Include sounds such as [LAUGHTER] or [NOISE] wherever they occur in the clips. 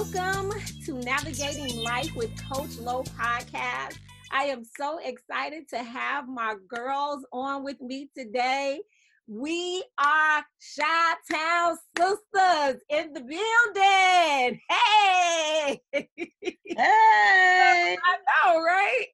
Welcome to Navigating Life with Coach Low podcast. I am so excited to have my girls on with me today. We are Chi Town Sisters in the building. Hey! [LAUGHS] Hey! I know, right?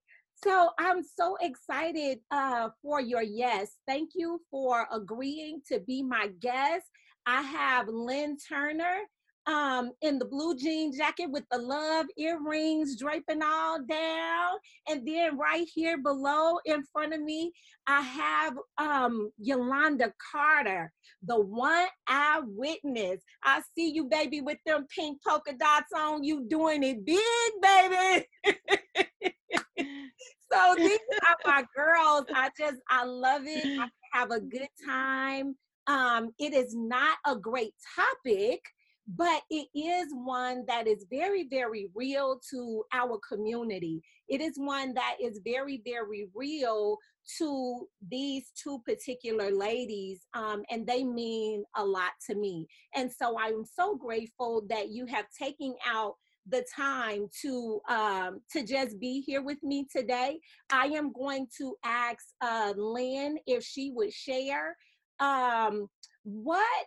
So I'm so excited uh, for your yes. Thank you for agreeing to be my guest. I have Lynn Turner um, in the blue jean jacket with the love earrings draping all down. And then right here below in front of me, I have um, Yolanda Carter, the one eyewitness. I see you, baby, with them pink polka dots on. You doing it big, baby. [LAUGHS] so these are my girls. I just, I love it. I have a good time. Um, it is not a great topic but it is one that is very, very real to our community. It is one that is very, very real to these two particular ladies, um, and they mean a lot to me. And so I'm so grateful that you have taken out the time to um, to just be here with me today. I am going to ask uh, Lynn if she would share um, what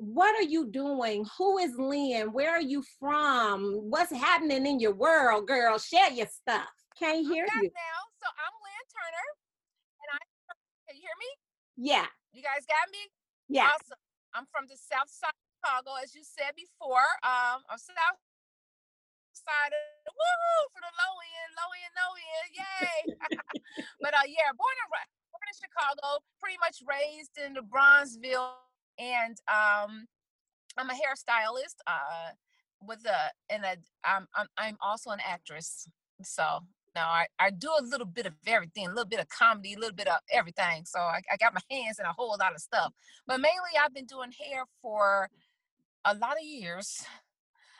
what are you doing? Who is Lynn? Where are you from? What's happening in your world, girl? Share your stuff. Can't hear you. now. So I'm Lynn Turner, and I [LAUGHS] can you hear me? Yeah. You guys got me? Yeah. Awesome. I'm from the South Side of Chicago, as you said before. Um, I'm South side of the woohoo for the low end, low end, low end, yay! [LAUGHS] but uh, yeah, born and born in Chicago, pretty much raised in the Bronzeville and um, I'm a hairstylist uh, with a and a I'm, I'm I'm also an actress. So now I, I do a little bit of everything, a little bit of comedy, a little bit of everything. So I, I got my hands in a whole lot of stuff. But mainly I've been doing hair for a lot of years.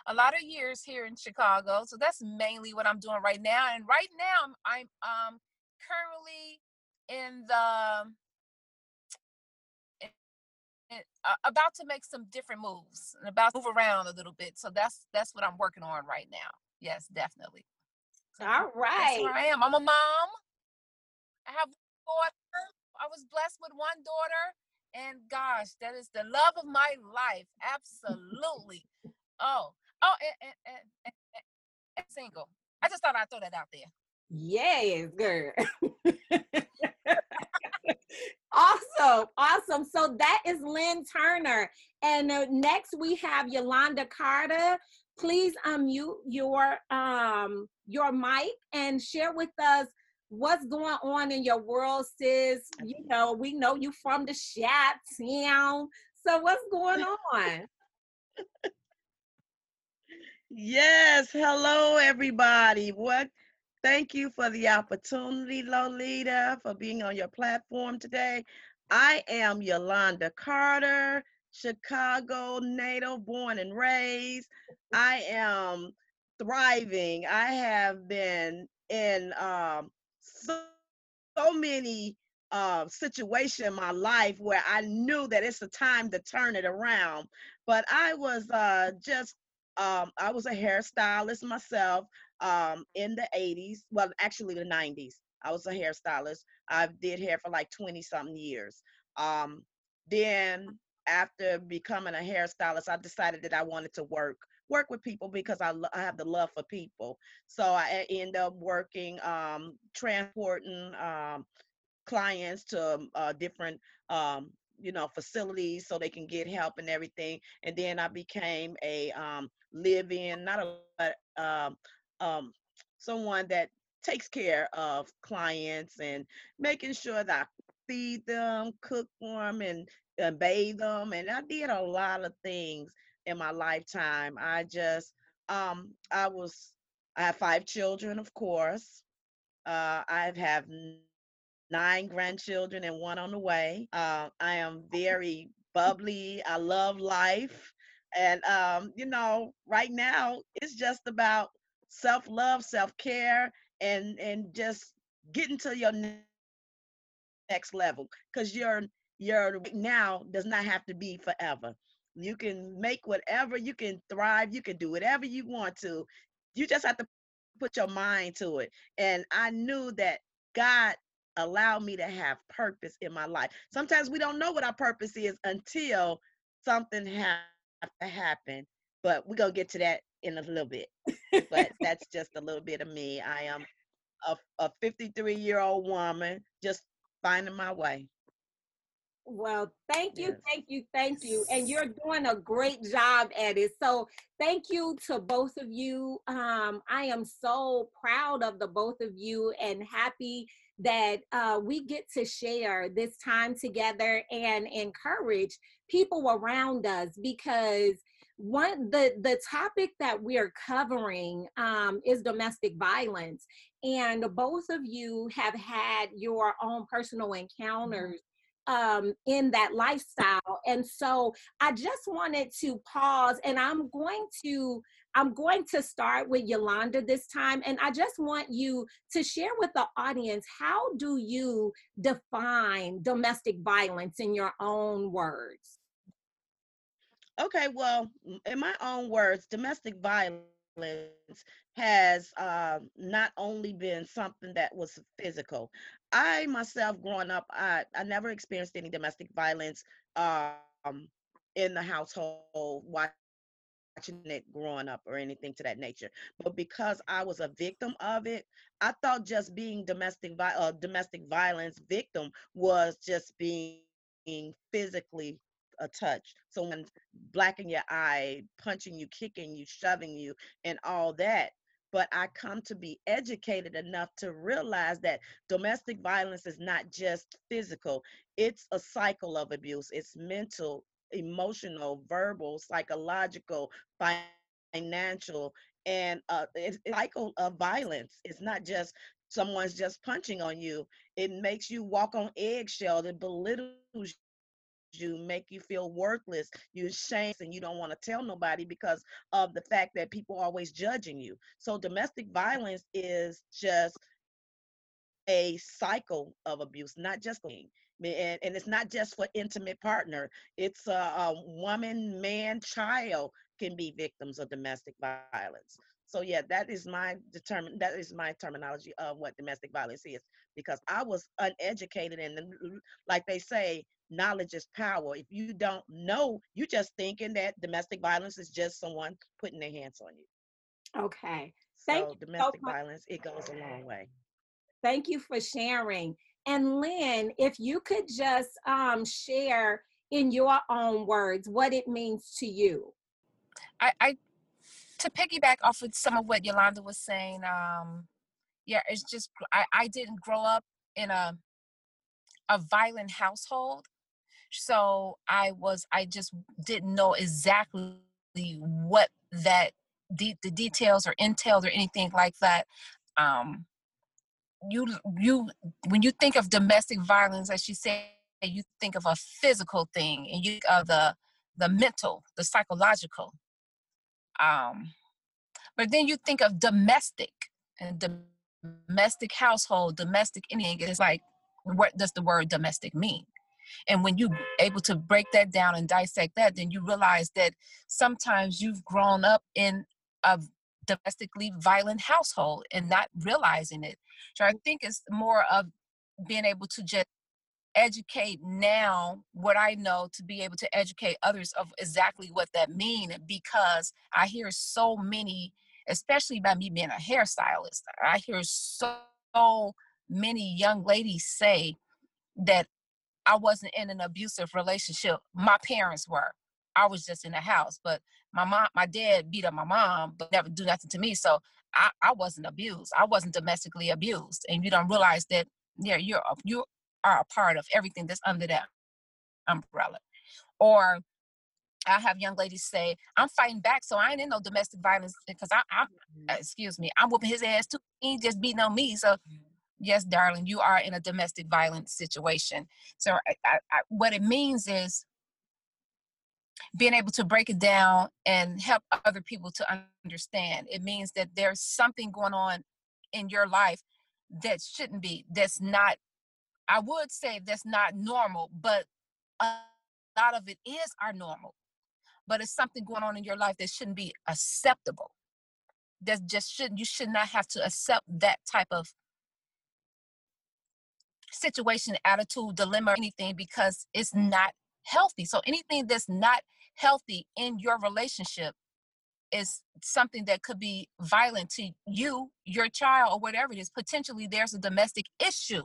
A lot of years here in Chicago. So that's mainly what I'm doing right now. And right now I'm, I'm um currently in the Uh, about to make some different moves and about to move around a little bit. So that's that's what I'm working on right now. Yes, definitely. So All right. I am. I'm a mom. I have a daughter. I was blessed with one daughter, and gosh, that is the love of my life. Absolutely. oh, oh, and, and, and, and single. I just thought I'd throw that out there. Yes, girl. [LAUGHS] awesome awesome. So that is lynn turner. And uh, next we have yolanda carter. Please unmute your um your mic and share with us what's going on in your world sis. You know we know you from the chat town. So what's going on? [LAUGHS] Yes hello everybody. What Thank you for the opportunity, Lolita, for being on your platform today. I am Yolanda Carter, Chicago native, born and raised. I am thriving. I have been in um, so, so many uh, situation in my life where I knew that it's a time to turn it around. But I was uh, just, um, I was a hairstylist myself um, in the 80s, well, actually the 90s. I was a hairstylist. I did hair for like 20 something years. Um, then after becoming a hairstylist, I decided that I wanted to work work with people because I, I have the love for people. So I end up working um, transporting um, clients to uh, different um, you know facilities so they can get help and everything. And then I became a um, live-in, not a um, um, someone that takes care of clients and making sure that I feed them, cook for them, and, and bathe them. And I did a lot of things in my lifetime. I just, um, I was, I have five children, of course. Uh, I have nine grandchildren and one on the way. Uh, I am very bubbly. I love life. And, um, you know, right now it's just about self-love, self-care, and and just getting to your next level because your your now does not have to be forever. You can make whatever, you can thrive, you can do whatever you want to. You just have to put your mind to it. And I knew that God allowed me to have purpose in my life. Sometimes we don't know what our purpose is until something has to happen. But we're gonna get to that in a little bit. but [LAUGHS] that's just a little bit of me. I am a, a 53 year old woman just finding my way. Well, thank you, yes. thank you, thank you. And [LAUGHS] you're doing a great job at it. So, thank you to both of you. Um, I am so proud of the both of you and happy that uh, we get to share this time together and encourage people around us because one the the topic that we are covering um, is domestic violence and both of you have had your own personal mm-hmm. encounters um, in that lifestyle. And so I just wanted to pause and I'm going to I'm going to start with Yolanda this time and I just want you to share with the audience how do you define domestic violence in your own words? Okay, well, in my own words, domestic violence has uh, not only been something that was physical. I myself, growing up, I, I never experienced any domestic violence um, in the household, watching it growing up or anything to that nature. But because I was a victim of it, I thought just being domestic uh, domestic violence victim was just being physically a touch. Someone blacking your eye, punching you, kicking you, shoving you, and all that. But I come to be educated enough to realize that domestic violence is not just physical, it's a cycle of abuse. It's mental, emotional, verbal, psychological, financial, and uh, it's a cycle of violence. It's not just someone's just punching on you. It makes you walk on eggshells. It belittles you, make you feel worthless, you're ashamed, and you don't want to tell nobody because of the fact that people are always judging you. So domestic violence is just a cycle of abuse, not just and, and it's not just for intimate partner. It's a, a woman, man, child can be victims of domestic violence. So yeah, that is my determine that is my terminology of what domestic violence is because I was uneducated and like they say, knowledge is power. If you don't know, you're just thinking that domestic violence is just someone putting their hands on you. Okay. Thank so domestic so violence, it goes a long way. Thank you for sharing. And Lynn, if you could just um, share in your own words what it means to you. I, I to piggyback off of some of what Yolanda was saying, um, yeah, it's just I, I didn't grow up in a a violent household so i was i just didn't know exactly what that de- the details or entailed or anything like that um you you when you think of domestic violence as you say you think of a physical thing and you of the the mental the psychological um but then you think of domestic and domestic household domestic anything it's like what does the word domestic mean and when you're able to break that down and dissect that, then you realize that sometimes you've grown up in a domestically violent household and not realizing it. So I think it's more of being able to just educate now what I know to be able to educate others of exactly what that means because I hear so many, especially by me being a hairstylist, I hear so many young ladies say that I wasn't in an abusive relationship. My parents were. I was just in the house, but my mom, my dad beat up my mom, but never do nothing to me. So I, I wasn't abused. I wasn't domestically abused, and you don't realize that. Yeah, you're you are a part of everything that's under that umbrella. Or I have young ladies say, "I'm fighting back, so I ain't in no domestic violence because I, I, mm-hmm. excuse me, I'm whooping his ass too. He just beating on me, so yes, darling, you are in a domestic violence situation. So I, I, I, what it means is being able to break it down and help other people to understand. It means that there's something going on in your life that shouldn't be, that's not, I would say that's not normal, but a lot of it is our normal. But it's something going on in your life that shouldn't be acceptable. That just shouldn't, you should not have to accept that type of situation, attitude, dilemma, anything because it's not healthy. So anything that's not healthy in your relationship is something that could be violent to you, your child, or whatever it is. Potentially, there's a domestic issue.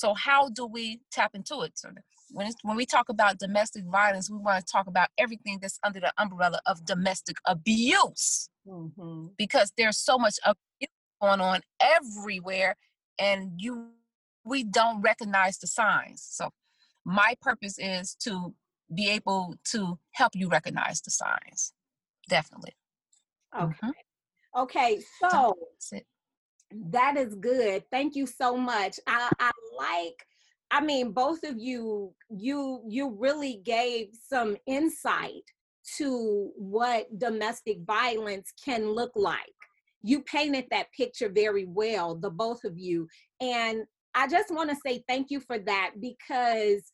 So how do we tap into it? So when it's, when we talk about domestic violence, we want to talk about everything that's under the umbrella of domestic abuse, mm-hmm. because there's so much abuse going on everywhere, and you we don't recognize the signs. So my purpose is to be able to help you recognize the signs. Definitely. Okay. Mm-hmm. Okay. So that is good. Thank you so much. I, I like I mean, both of you, you you really gave some insight to what domestic violence can look like. You painted that picture very well, the both of you. And I just want to say thank you for that because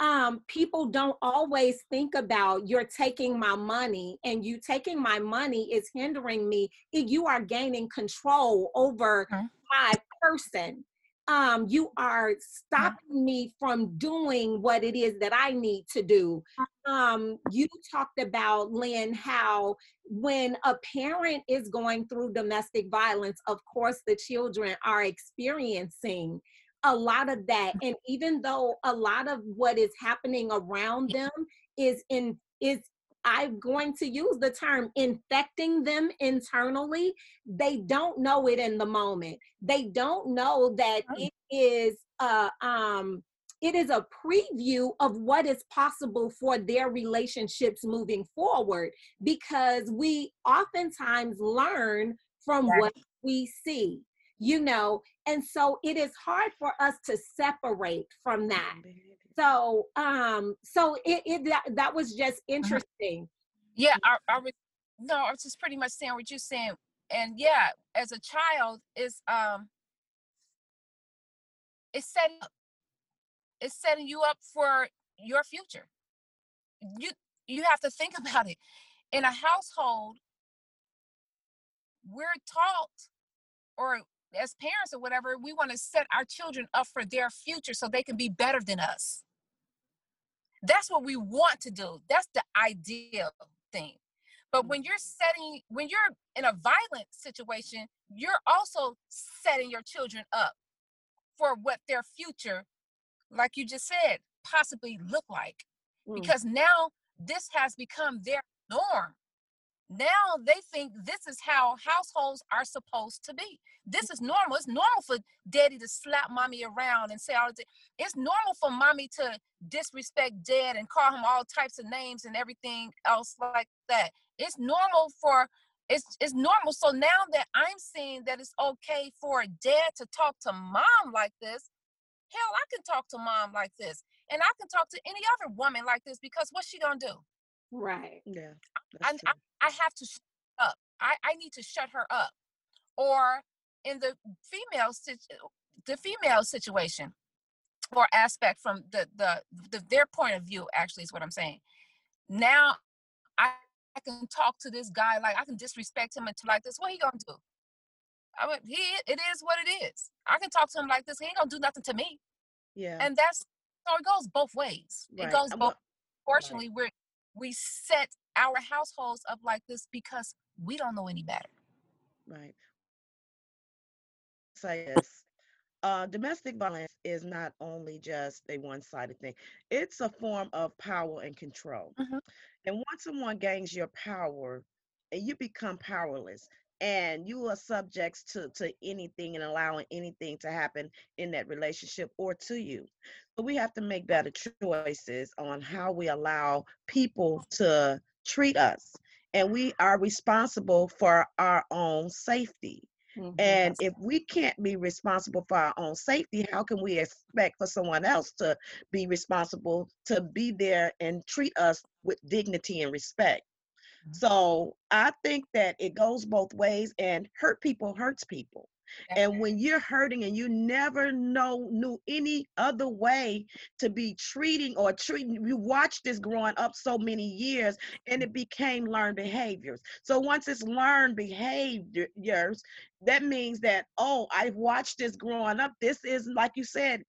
um, people don't always think about you're taking my money and you taking my money is hindering me. You are gaining control over mm-hmm. my person. Um, you are stopping me from doing what it is that I need to do. Um, you talked about, Lynn, how when a parent is going through domestic violence, of course, the children are experiencing a lot of that and even though a lot of what is happening around them is in is i'm going to use the term infecting them internally they don't know it in the moment. They don't know that it is uh um it is a preview of what is possible for their relationships moving forward because we oftentimes learn from what we see you know and so it is hard for us to separate from that. so um so it, it that, that was just uh-huh. interesting. Yeah I, I was no i was just pretty much saying what you're saying and yeah as a child is um it's setting up it's setting you up for your future. You you have to think [LAUGHS] about it. In a household we're taught or as parents or whatever, we want to set our children up for their future so they can be better than us. That's what we want to do. That's the ideal thing. But when you're setting, when you're in a violent situation, you're also setting your children up for what their future, like you just said, possibly look like. Mm. Because now this has become their norm. Now they think this is how households are supposed to be. This is normal. It's normal for daddy to slap mommy around and say all the It's normal for mommy to disrespect dad and call him all types of names and everything else like that. It's normal for it's it's normal. So now that I'm seeing that it's okay for dad to talk to mom like this, hell, I can talk to mom like this. And I can talk to any other woman like this because what's she gonna do? Right. Yeah. I, I, I have to shut up. I, I need to shut her up. Or in the female the female situation or aspect from the, the the their point of view actually is what I'm saying. Now I, I can talk to this guy like I can disrespect him until like this. What he gonna do? I mean, he it is what it is. I can talk to him like this. He ain't gonna do nothing to me. Yeah. And that's so it goes both ways. Right. It goes both. Fortunately, right. we're we set our households up like this because we don't know any better. Right. Say this. Uh, domestic violence is not only just a one-sided thing; it's a form of power and control. Mm-hmm. And once someone gains your power, and you become powerless, and you are subjects to to anything and allowing anything to happen in that relationship or to you. So we have to make better choices on how we allow people to treat us. And we are responsible for our own safety. Mm-hmm. And if we can't be responsible for our own safety, how can we expect for someone else to be responsible to be there and treat us with dignity and respect? Mm-hmm. So I think that it goes both ways, and hurt people hurts people. And when you're hurting and you never know knew any other way to be treating or treating, you watched this growing up so many years and it became learned behaviors. So once it's learned behaviors, that means that, oh, I've watched this growing up. This is, like you said,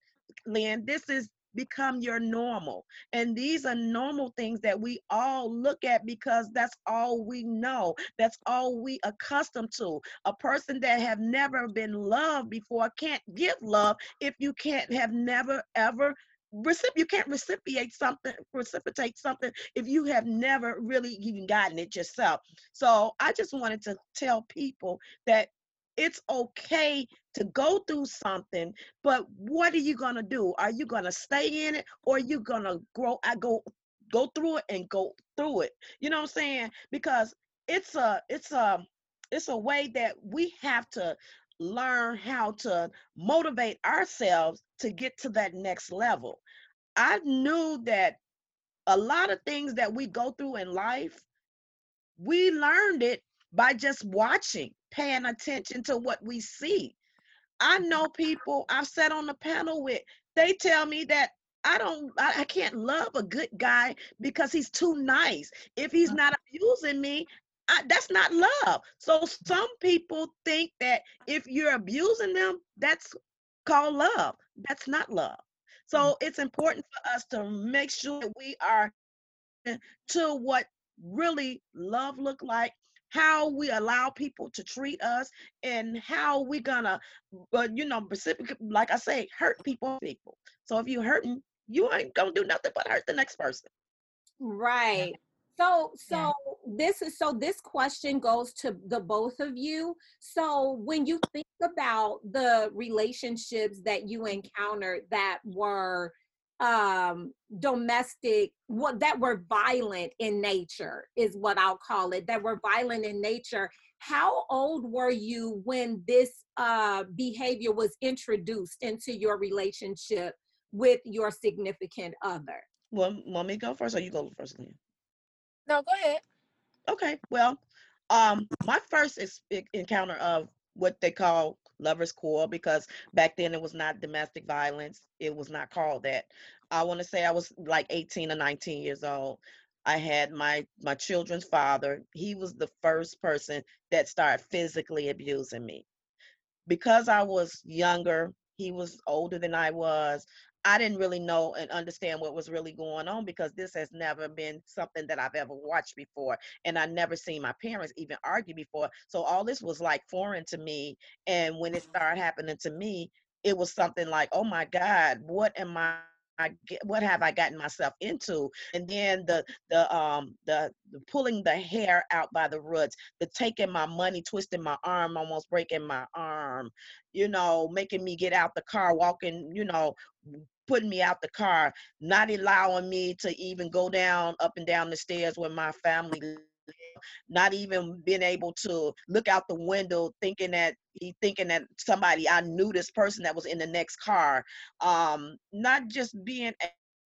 Lynn, this is become your normal. And these are normal things that we all look at because that's all we know. That's all we accustomed to. A person that have never been loved before can't give love if you can't have never ever recip you can't reciprocate something precipitate something if you have never really even gotten it yourself so i just wanted to tell people that it's okay to go through something, but what are you gonna do? Are you gonna stay in it or are you gonna grow I go go through it and go through it? You know what I'm saying? Because it's a it's a it's a way that we have to learn how to motivate ourselves to get to that next level. I knew that a lot of things that we go through in life, we learned it by just watching, paying attention to what we see. I know people I've sat on the panel with, they tell me that I don't, I, I can't love a good guy because he's too nice. If he's uh-huh. not abusing me, I, that's not love. So some people think that if you're abusing them, that's called love. That's not love. Mm. So it's important for us to make sure that we are to what really love look like how we allow people to treat us and how we gonna but you know specific like i say hurt people people. So if you hurting you ain't gonna do nothing but hurt the next person. Right. So so yeah. this is so this question goes to the both of you. So when you think about the relationships that you encountered that were um domestic what that were violent in nature is what I'll call it that were violent in nature. How old were you when this uh behavior was introduced into your relationship with your significant other? Well want me go first or you go first Leah? no go ahead. Okay well um my first is, encounter of what they call lovers quarrel because back then it was not domestic violence it was not called that. I want to say i was like 18 or 19 years old. I had my my children's father he was the first person that started physically abusing me. Because i was younger he was older than i was I didn't really know and understand what was really going on because this has never been something that I've ever watched before. And I never seen my parents even argue before. So all this was like foreign to me. And when it started happening to me, it was something like, oh my God, what am I I get, what have I gotten myself into? And then the the um the, the, pulling the hair out by the roots, the taking my money, twisting my arm, almost breaking my arm, you know, making me get out the car, walking, you know, putting me out the car, not allowing me to even go down up and down the stairs where my family not even being able to look out the window thinking that he thinking that somebody I knew this person that was in the next car. Um, not just being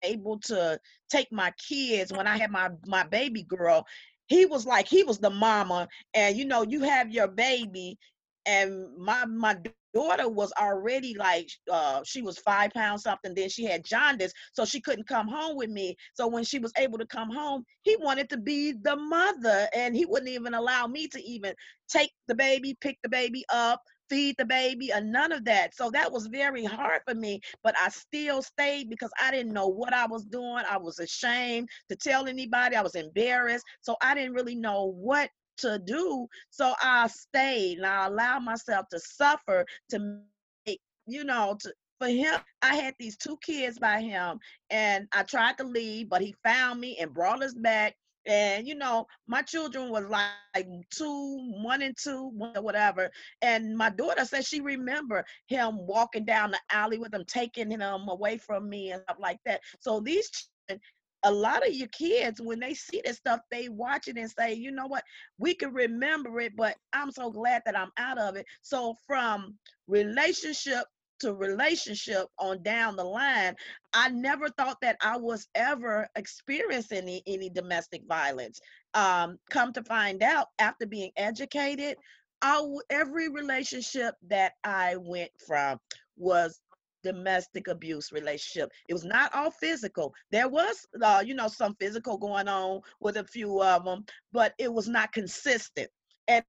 able to take my kids when I had my my baby girl. He was like he was the mama, and you know you have your baby, and my my daughter was already like uh, she was five pounds something then she had jaundice so she couldn't come home with me. So when she was able to come home he wanted to be the mother and he wouldn't even allow me to even take the baby pick the baby up feed the baby or none of that. So that was very hard for me but i still stayed because i didn't know what i was doing. I was ashamed to tell anybody. I was embarrassed. So i didn't really know what to do. So I stayed and I allowed myself to suffer to make, you know, to, for him, I had these two kids by him, and I tried to leave, but he found me and brought us back. And you know, my children was like two, one and two, whatever. And my daughter said she remember him walking down the alley with him, taking him away from me and stuff like that. So these children, a lot of your kids, when they see this stuff, they watch it and say, you know what, we can remember it, but I'm so glad that I'm out of it. So from relationship to relationship on down the line, I never thought that I was ever experiencing any, any domestic violence. Um, come to find out, after being educated, I, every relationship that I went from was domestic abuse relationship. It was not all physical. There was, uh, you know, some physical going on with a few of them, but it was not consistent. And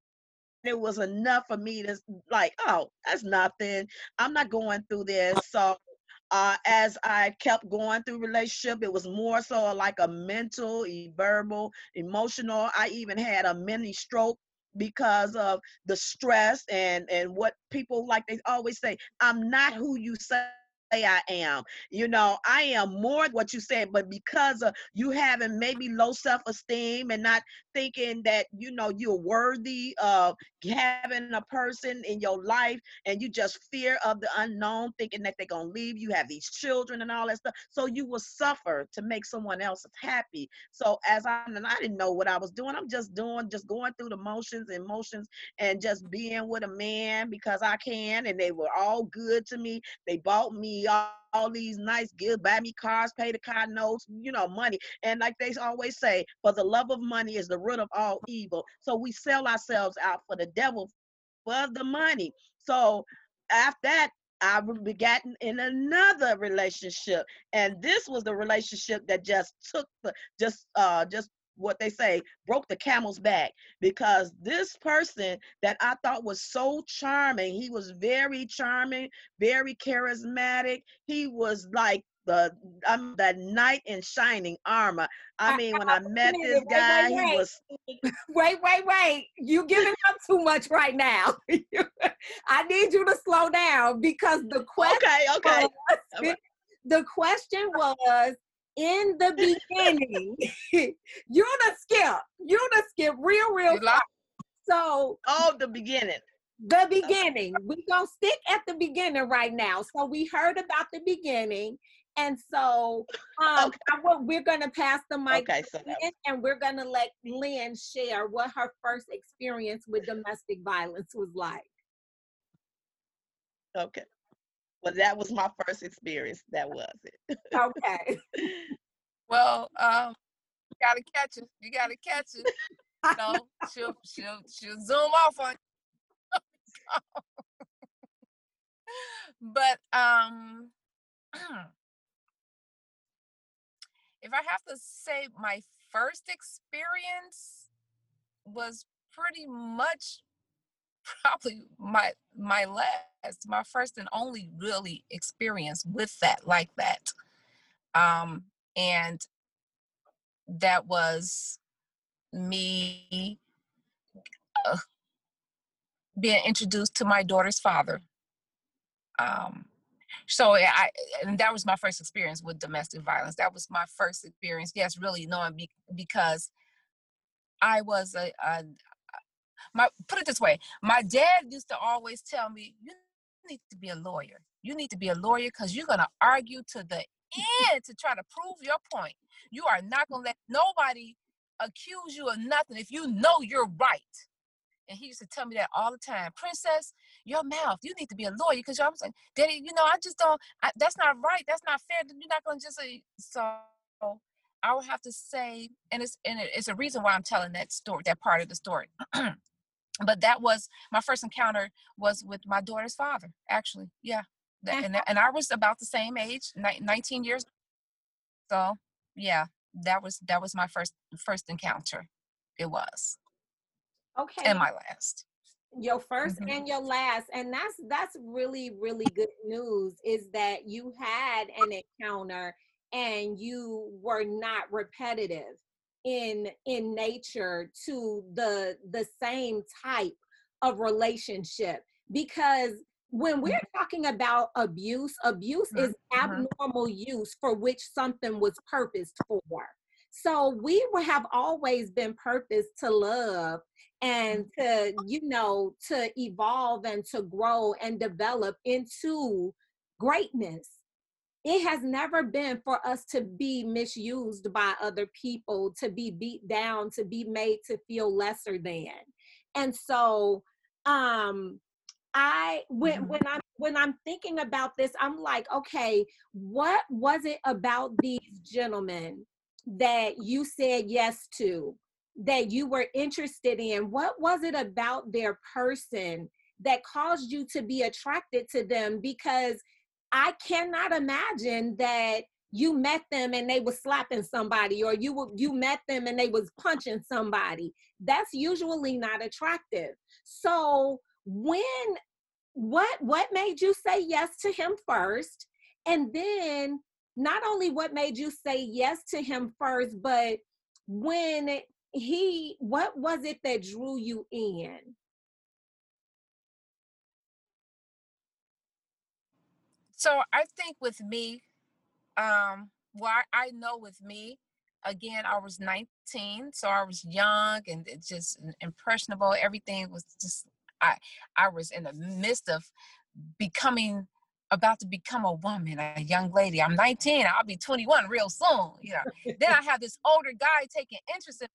it was enough for me to like, oh, that's nothing. I'm not going through this. So uh, as I kept going through relationship, it was more so like a mental, verbal, emotional. I even had a mini stroke because of the stress and and what people like they always say i'm not who you say I am. You know, I am more what you said, but because of you having maybe low self-esteem and not thinking that you know you're worthy of having a person in your life and you just fear of the unknown, thinking that they're gonna leave, you have these children and all that stuff. So you will suffer to make someone else happy. So as I'm, and I didn't know what I was doing, I'm just doing, just going through the motions and motions and just being with a man because I can, and they were all good to me. They bought me all, these nice gifts, buy me cars, pay the car notes, you know, money. And like they always say, for the love of money is the root of all evil. So we sell ourselves out for the devil for the money. So after that, I begotten in another relationship, and this was the relationship that just took the just uh just what they say broke the camel's back because this person that I thought was so charming, he was very charming, very charismatic. He was like the um that knight in shining armor. I mean, when I met this guy, wait, wait, he was wait, wait, wait. You giving [LAUGHS] up too much right now. [LAUGHS] I need you to slow down because the question okay, okay. Was, [LAUGHS] the question was in the beginning, [LAUGHS] you're the skip. You're the skip real, real fast. So oh the beginning. The beginning. We're gonna stick at the beginning right now. So we heard about the beginning. And so um, okay. I, we're going to pass the mic okay, so Lynn, and we're going to let Lynn share what her first experience with domestic violence was like. Okay. Well, that was my first experience. That was it. Okay. [LAUGHS] well, um, you gotta catch it. You gotta catch it. You know, she'll she'll she'll zoom off on. [LAUGHS] but um, [CLEARS THROAT] if I have to say, my first experience was pretty much probably my my last my first and only really experience with that like that. Um and that was me uh, being introduced to my daughter's father. Um so i and that was my first experience with domestic violence. That was my first experience yes really knowing be, because i was a, a my put it this way my dad used to always tell me you need to be a lawyer. You need to be a lawyer because you're going to argue to the end to try to prove your point. You are not going to let nobody accuse you of nothing if you know you're right. And he used to tell me that all the time princess your mouth you need to be a lawyer because i was like daddy you know i just don't I, that's not right that's not fair you're not going to just say so i would have to say and it's and it's a reason why i'm telling that story that part of the story [CLEARS THROAT] but that was my first encounter was with my daughter's father actually yeah and, and i was about the same age 19 years so yeah that was that was my first first encounter it was okay. and my last. Your 1st mm-hmm. and your last and that's that's really really good news is that you had an encounter and you were not repetitive in in nature to the the same type of relationship because when we're mm-hmm. talking about abuse abuse mm-hmm. is abnormal use for which something was purposed for so we have always been purposed to love and mm-hmm. to you know to evolve and to grow and develop into greatness it has never been for us to be misused by other people, to be beat down, to be made to feel lesser than. And so um I when mm-hmm. when I'm when I'm thinking about this, I'm like, okay, what was it about these gentlemen that you said yes to? that you were interested in? What was it about their person that caused you to be attracted to them? Because I cannot imagine that you met them and they were slapping somebody or you you met them and they was punching somebody. That's usually not attractive. So when what what made you say yes to him first? And then not only what made you say yes to him first but when he what was it that drew you in so i think with me um well I, I know with me again i was 19 so i was young and just impressionable everything was just i i was in the midst of becoming about to become a woman a young lady. I'm 19 i'll be 21 real soon you know. Then i have this older guy taking interest in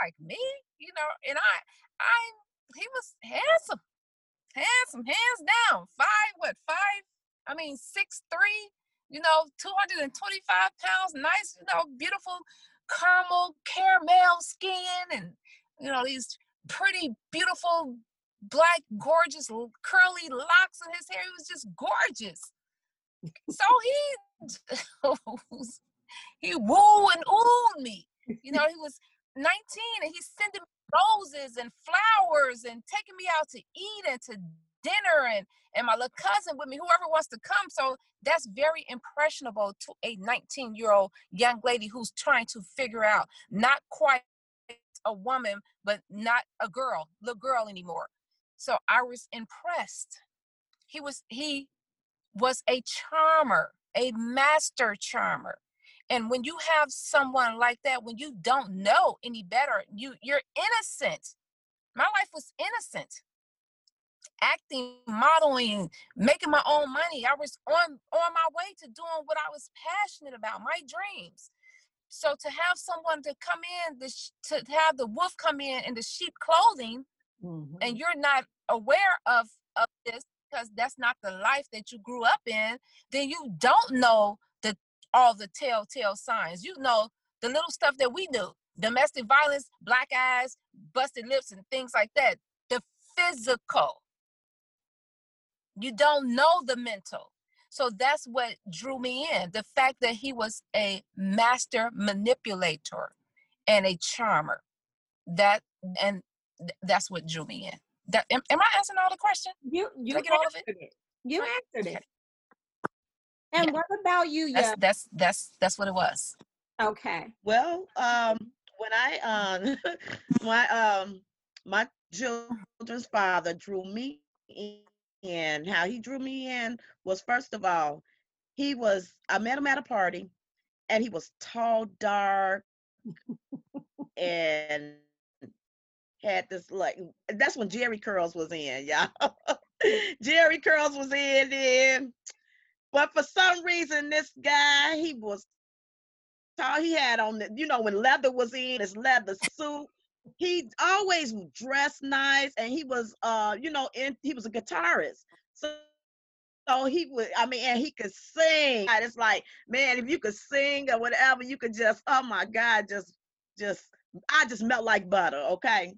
like me you know and i i he was handsome handsome hands down five what five i mean six three you know, 225 pounds, nice, you know, beautiful caramel, caramel skin, and, you know, these pretty, beautiful, black, gorgeous, curly locks in his hair. He was just gorgeous. So he, [LAUGHS] he woo and oohed me. You know, he was 19 and he's sending roses and flowers and taking me out to eat and to dinner and and my little cousin with me, whoever wants to come. So that's very impressionable to a 19 year old young lady who's trying to figure out not quite a woman, but not a girl, little girl anymore. So I was impressed. He was he was a charmer, a master charmer. And when you have someone like that, when you don't know any better, you you're innocent. My life was innocent acting, modeling, making my own money. I was on on my way to doing what I was passionate about, my dreams. So to have someone to come in, the to have the wolf come in in the sheep clothing, mm-hmm. and you're not aware of of this because that's not the life that you grew up in, then you don't know the all the telltale signs. You know the little stuff that we do: domestic violence, black eyes, busted lips, and things like that. The physical you don't know the mental. So that's what drew me in the fact that he was a master manipulator and a charmer. That and that's what drew me in. That am, am I answering all the question? You you answered it? it? You answered it. And yeah. what about you? That's, yeah. that's that's that's what it was. Okay. Well, um, when I um [LAUGHS] my um my children's father drew me in how he drew me in was first of all, he was, I met him at a party and he was tall, dark, [LAUGHS] and had this like, that's when Jheri Curls was in, y'all. [LAUGHS] Jheri Curls was in then. But for some reason, this guy, he was tall. He had on, the, you know, when leather was in, his leather suit he always dressed nice and he was uh you know in, he was a guitarist. So so he would i mean and he could sing. It's like man if you could sing or whatever you could just oh my god just just i just melt like butter okay?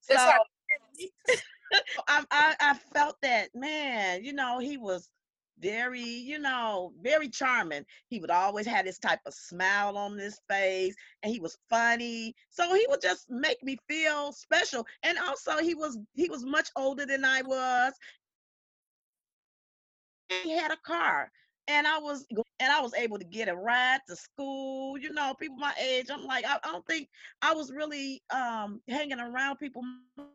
So [LAUGHS] I, I i felt that man you know he was very, you know, very charming. He would always have this type of smile on his face and he was funny. So he would just make me feel special. And also he was he was much older than I was. He had a car and I was and I was able to get a ride to school. You know, people my age. I'm like, I, I, don't think I was really um hanging around people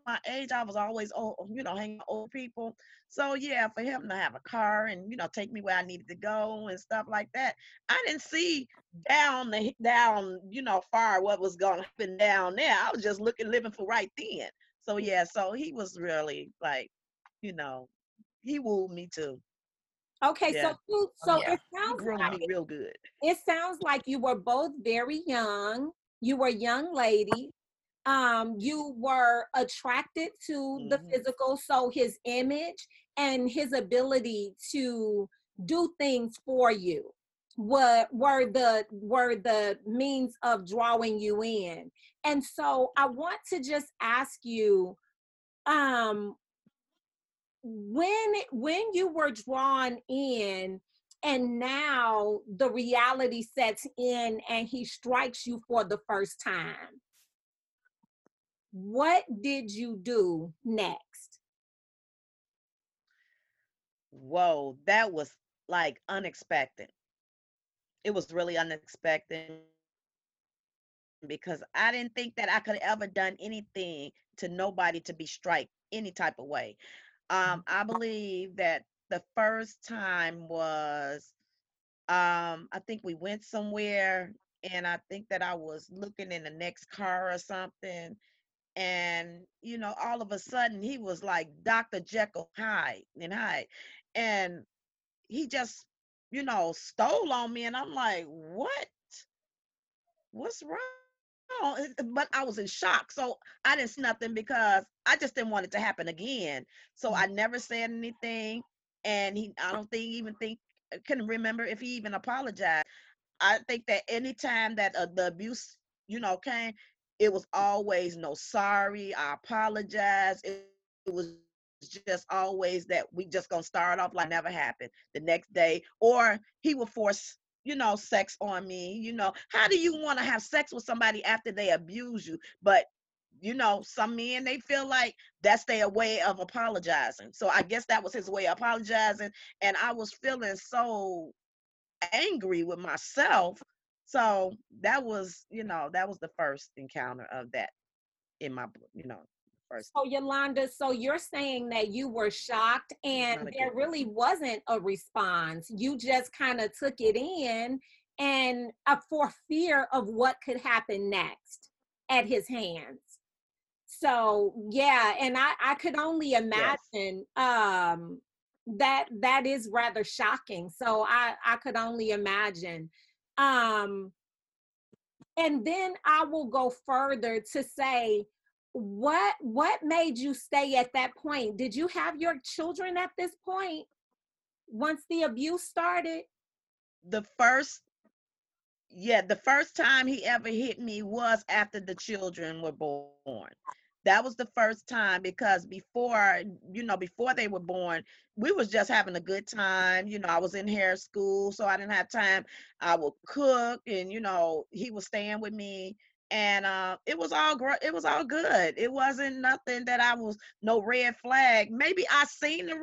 my age. I was always old, you know, hanging old people. So yeah, for him to have a car and you know take me where I needed to go and stuff like that, I didn't see down the down you know far what was going to happen down there. I was just looking living for right then. So yeah, so he was really like, you know, he wooed me too. Okay, yeah. so you, so oh, yeah. it sounds like real good. It sounds like you were both very young. You were young lady. Um, you were attracted to mm-hmm. the physical, so his image and his ability to do things for you were were the were the means of drawing you in and so i want to just ask you um when when you were drawn in and now the reality sets in and he strikes you for the first time what did you do next whoa that was like unexpected it was really unexpected because I didn't think that I could ever done anything to nobody to be strike any type of way. Um, I believe that the first time was um I think we went somewhere and I think that I was looking in the next car or something and you know all of a sudden he was like Dr. Jekyll Hyde and Hyde and he just you know stole on me and I'm like what what's wrong but I was in shock. So I didn't say nothing because I just didn't want it to happen again. So I never said anything. And he, I don't think even think, can remember if he even apologized. I think that anytime that uh, the abuse, you know, came, it was always no sorry. I apologize. It, it was just always that we just gonna start off like never happened the next day, or he would force you know, sex on me. You know, how do you want to have sex with somebody after they abuse you? But you know, some men they feel like that's their way of apologizing. So I guess that was his way of apologizing. And I was feeling so angry with myself. So that was, you know, that was the first encounter of that in my, you know, first. So Yolanda, so you're saying that you were shocked and there really wasn't a response. You just kind of took it in and uh, for fear of what could happen next at his hands. So yeah, and I I could only imagine yes. um that that is rather shocking. So I I could only imagine. Um and then I will go further to say what what made you stay at that point? Did you have your children at this point once the abuse started? The first yeah the first time he ever hit me was after the children were born. That was the first time because before you know before they were born we was just having a good time you know i was in hair school so i didn't have time. I would cook and you know he was staying with me and uh, it was all gr- it was all good. It wasn't nothing that I was no red flag. Maybe I seen the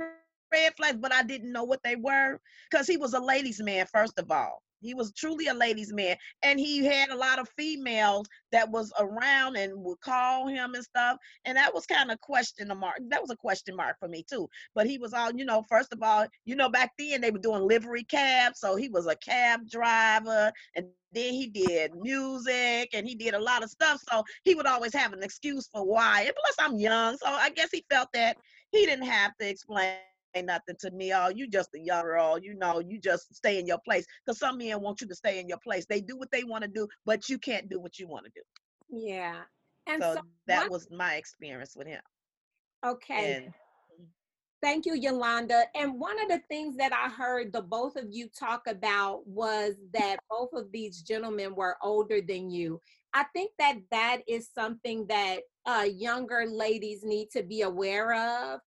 red flags, but I didn't know what they were because he was a ladies' man first of all. He was truly a ladies' man, and he had a lot of females that was around and would call him and stuff. And that was kind of question mark. That was a question mark for me too. But he was all, you know, first of all, you know, back then they were doing livery cabs, so he was a cab driver, and then he did music and he did a lot of stuff. So he would always have an excuse for why. And plus, I'm young, so I guess he felt that he didn't have to explain nothing to me. Oh, you just a young girl. You know, you just stay in your place. Because some men want you to stay in your place. They do what they want to do, but you can't do what you want to do. Yeah. And so, so that was my experience with him. Okay. And, Thank you, Yolanda. And one of the things that I heard the both of you talk about was that both of these gentlemen were older than you. I think that that is something that uh, younger ladies need to be aware of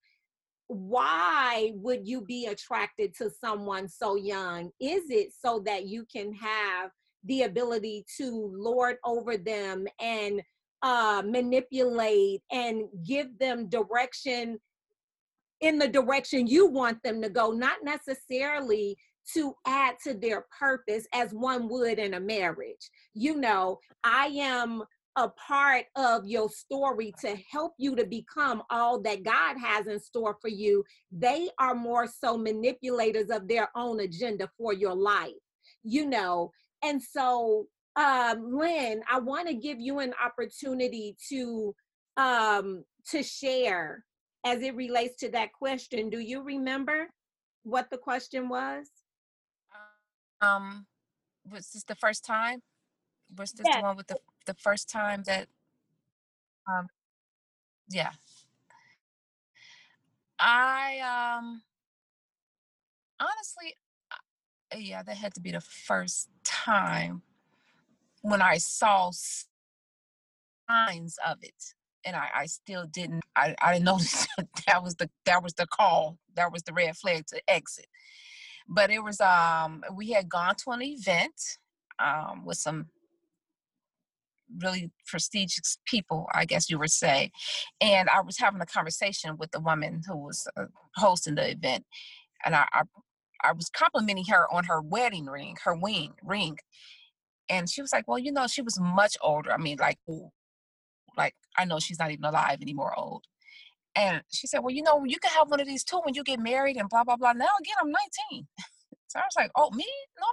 why would you be attracted to someone so young? Is it so that you can have the ability to lord over them and uh, manipulate and give them direction in the direction you want them to go, not necessarily to add to their purpose as one would in a marriage. You know, I am a part of your story to help you to become all that God has in store for you. They are more so manipulators of their own agenda for your life, you know. And so, um, Lynn, I want to give you an opportunity to um, to share as it relates to that question. Do you remember what the question was? Um, was this the first time? Was this the one with the the first time that um yeah i um honestly yeah, that had to be the first time when I saw signs of it. And I, I still didn't I, I didn't [LAUGHS] notice that was the that was the call. That was the red flag to exit. But it was um we had gone to an event um with some really prestigious people, I guess you would say. And I was having a conversation with the woman who was uh, hosting the event, and I, I, I was complimenting her on her wedding ring, her wing ring, and she was like, "Well, you know, she was much older. I mean, like, like I know she's not even alive anymore, old." And she said, "Well, you know, you can have one of these too when you get married and blah blah blah." Now again, I'm 19. [LAUGHS] So I was like, "Oh, me? No,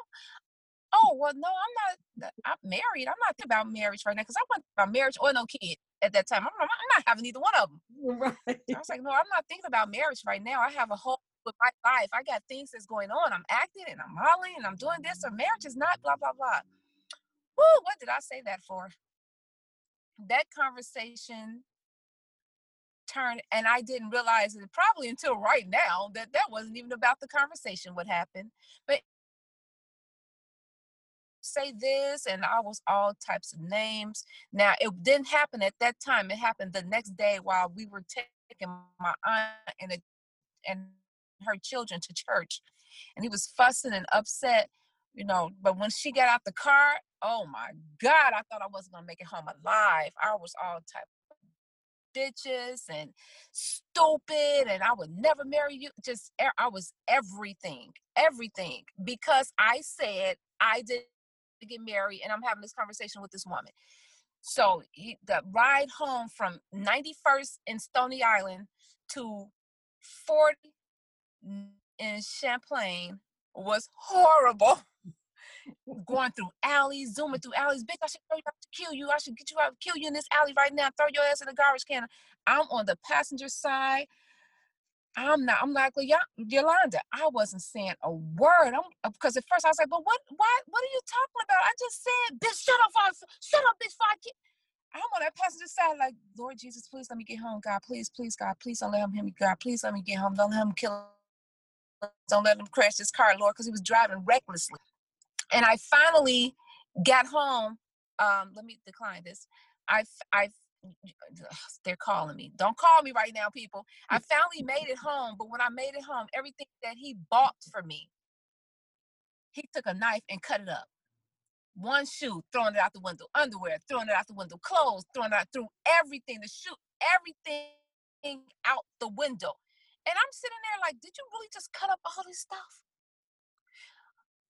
oh well no i'm not i'm married. I'm not thinking about marriage right now because i want about marriage or no kid at that time. I'm, I'm not having either one of them right. I was like no i'm not thinking about marriage right now. I have a whole with my life. I got things that's going on. I'm acting and i'm modeling and i'm doing this so marriage is not blah blah blah. Woo, what did i say that for? That conversation turned and i didn't realize it probably until right now that that wasn't even about the conversation what happened but say this and I was all types of names. Now it didn't happen at that time. It happened the next day while we were taking my aunt and a, and her children to church. And he was fussing and upset, you know. But when she got out the car, oh my God, I thought I wasn't gonna make it home alive. I was all type bitches and stupid and I would never marry you. Just I was everything, everything because I said I did to get married and I'm having this conversation with this woman. So he, the ride home from 91st in Stony Island to 40 in Champlain was horrible. [LAUGHS] Going through alleys, zooming through alleys. Bitch, I should throw you out to kill you. I should get you out, kill you in this alley right now. Throw your ass in the garbage can. I'm on the passenger side. I'm not. I'm like, well, Yolanda, I wasn't saying a word. I'm because uh, at first I was like, but what? Why? What are you talking about? I just said, bitch, shut up, shut up, bitch, fuck you. I'm on that passenger side, like, Lord Jesus, please let me get home, God, please, please, God, please don't let him hit me, God, please let me get home, don't let him kill, don't let him crash this car, Lord, because he was driving recklessly. And I finally got home. Um, let me decline this. I I they're calling me. Don't call me right now, people. I mm. finally made it home, but when I made it home, everything that he bought for me, he took a knife and cut it up. One shoe, throwing it out the window, underwear, throwing it out the window, clothes, throwing it out, through everything, the shoe, everything out the window. And I'm sitting there like, did you really just cut up all this stuff?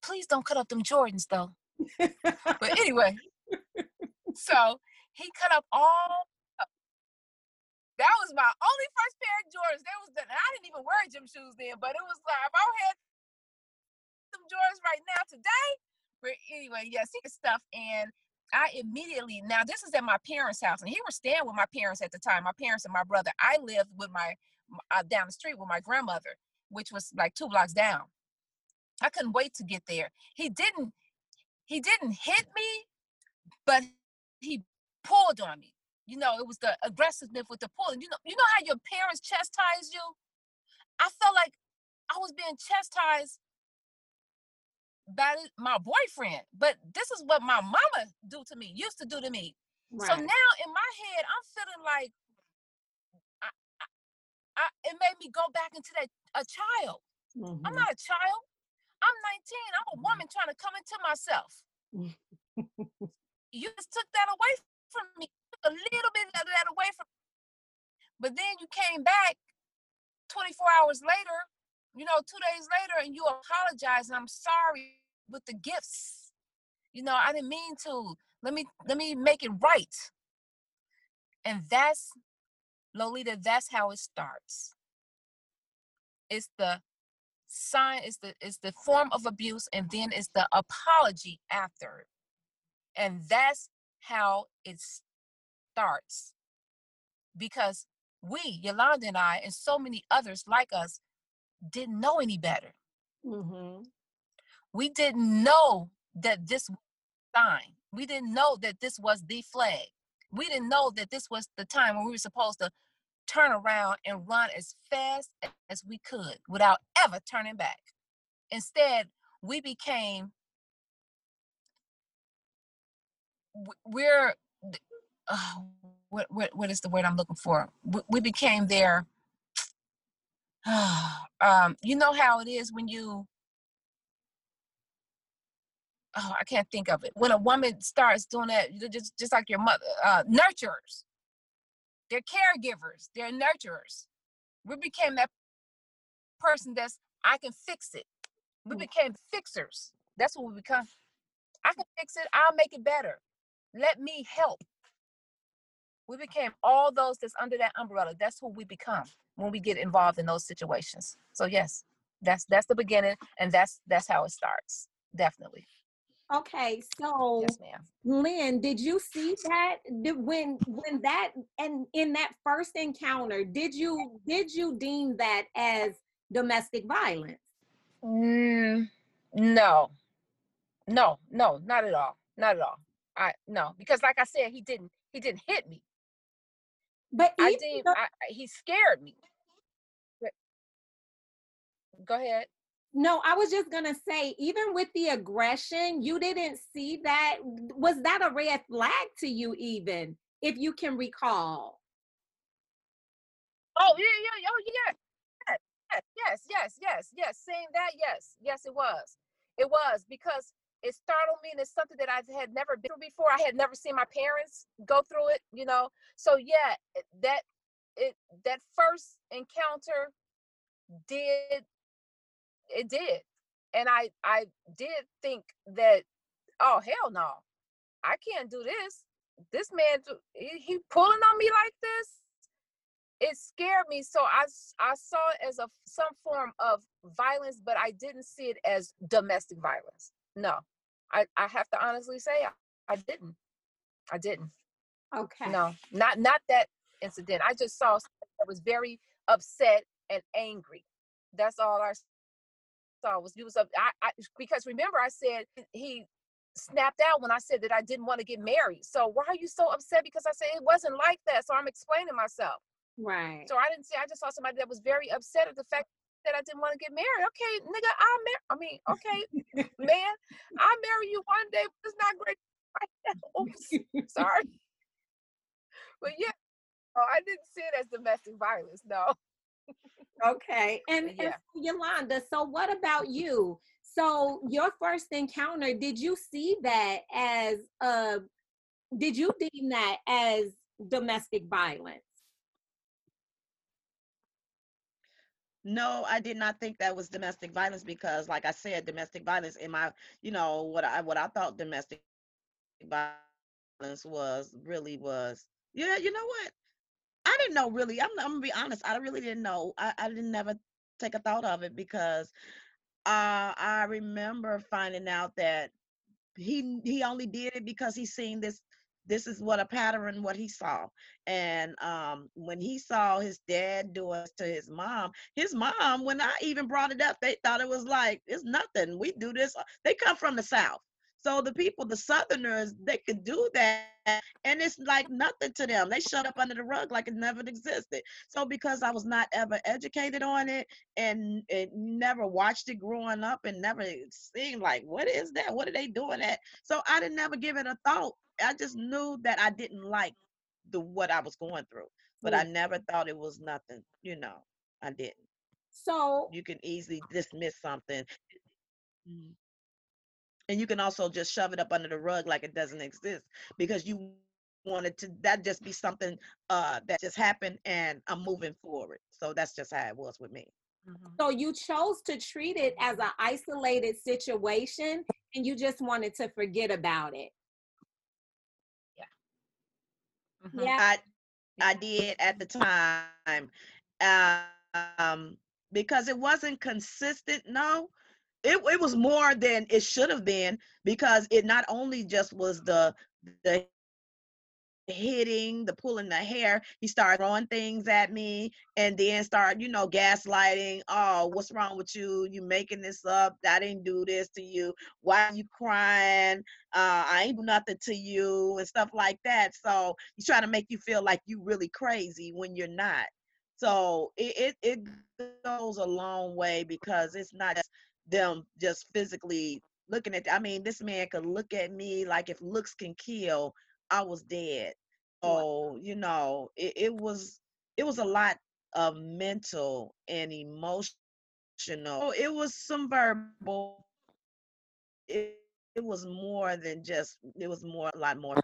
Please don't cut up them Jordans though. but anyway, [LAUGHS] so he cut up all. That was my only first pair of Jordans. There was the, I didn't even wear gym shoes then, but it was like if I had some Jordans right now today. But anyway, yes, he stuff and I immediately now this is at my parents' house, and he was staying with my parents at the time. My parents and my brother. I lived with my uh, down the street with my grandmother, which was like two blocks down. I couldn't wait to get there. He didn't. He didn't hit me, but he pulled on me. You know, it was the aggressiveness with the pulling. You know, you know how your parents chastise you? I felt like I was being chastised by my boyfriend. But this is what my mama do to me, used to do to me. Right. So now in my head, I'm feeling like I, I, I, it made me go back into that a child. Mm-hmm. I'm not a child. I'm 19. I'm a woman trying to come into myself. [LAUGHS] you just took that away from me, a little bit of that away from me. But then you came back 24 hours later, you know, two days later, and you apologize, and I'm sorry with the gifts. You know, I didn't mean to. Let me let me make it right. And that's Lolita, that's how it starts. It's the sign, it's the it's the form of abuse, and then it's the apology after. And that's how it starts. Because we, Yolanda and I, and so many others like us, didn't know any better. Mm-hmm. We didn't know that this was sign. We didn't know that this was the flag. We didn't know that this was the time when we were supposed to turn around and run as fast as we could without ever turning back. Instead, we became we're uh, what, what what is the word I'm looking for? We, we became their [SIGHS] um, you know how it is when you oh I can't think of it. When a woman starts doing that, just just like your mother, uh, nurturers. They're caregivers. They're nurturers. We became that person that's I can fix it. We mm. became fixers. That's what we become. I can fix it. I'll make it better. Let me help. We became all those that's under that umbrella. That's who we become when we get involved in those situations. So yes, that's that's the beginning, and that's that's how it starts. Definitely. Okay, so yes, ma'am. Lynn, did you see that did, when when that and in that first encounter, did you did you deem that as domestic violence? Mm, no, no, no, not at all, not at all. I no, because like I said, he didn't he didn't hit me. But I did. Though- I, he scared me. But, go ahead. No, I was just gonna say, even with the aggression, you didn't see that. Was that a red flag to you, even if you can recall? Oh yeah, yeah, oh yeah, yes, yes, yes, yes, yes. Saying that, yes, yes, it was, it was because it startled me and it's something that I had never been through before. I had never seen my parents go through it, you know. So yeah, that it that first encounter did it did. And I I did think that oh hell no. I can't do this. This man he, he pulling on me like this. It scared me so I I saw it as a some form of violence but I didn't see it as domestic violence. No, I, I have to honestly say I, I didn't. I didn't. Okay. No, not not that incident. I just saw that was very upset and angry. That's all I saw was he was up. I, I because remember I said he snapped out when I said that I didn't want to get married. So why are you so upset? Because I said it wasn't like that. So I'm explaining myself. Right. So I didn't say. I just saw somebody that was very upset at the fact that I didn't want to get married. Okay, nigga, I'll marry. I mean, okay, man, I'll marry you one day, but it's not great [LAUGHS] Oops, sorry. [LAUGHS] But yeah, no, I didn't see it as domestic violence. No. okay, [LAUGHS] and, yeah. and Yolanda. So what about you? So your first encounter, did you see that as uh did you deem that as domestic violence? No, I did not think that was domestic violence because, like I said, domestic violence in my, you know, what I what I thought domestic violence was really was. Yeah, you know what? I didn't know really. I'm, I'm gonna be honest. I really didn't know. I, I didn't never take a thought of it because uh, I remember finding out that he he only did it because he seen this this is what a pattern what he saw. And um, when he saw his dad do it to his mom his mom when i even brought it up they thought it was like it's nothing. We do this they come from the south so the people the southerners they could do that and it's like nothing to them they shut up under the rug like it never existed so because i was not ever educated on it and it never watched it growing up and never seen like what is that what are they doing that so i didn't never give it a thought I just knew that I didn't like the what I was going through, but mm. I never thought it was nothing. You know, I didn't. So you can easily dismiss something, mm. And you can also just shove it up under the rug like it doesn't exist because you wanted to that just be something uh that just happened and I'm moving forward. So that's just how it was with me. Mm-hmm. So you chose to treat it as an isolated situation and you just wanted to forget about it. Mm-hmm. Yeah. I I did at the time. Um, because it wasn't consistent. No, it, it was more than it should have been because it not only just was the the hitting, the pulling the hair. He started throwing things at me and then start, you know, gaslighting. Oh, what's wrong with you? You making this up. I didn't do this to you. Why are you crying? Uh, I ain't do nothing to you and stuff like that. So he's trying to make you feel like you really crazy when you're not. So it, it, it goes a long way because it's not them just physically looking at I mean, this man could look at me like if looks can kill, I was dead. So, you know, it, it was it was a lot of mental and emotional. It was some verbal. It, it was more than just it was more a lot more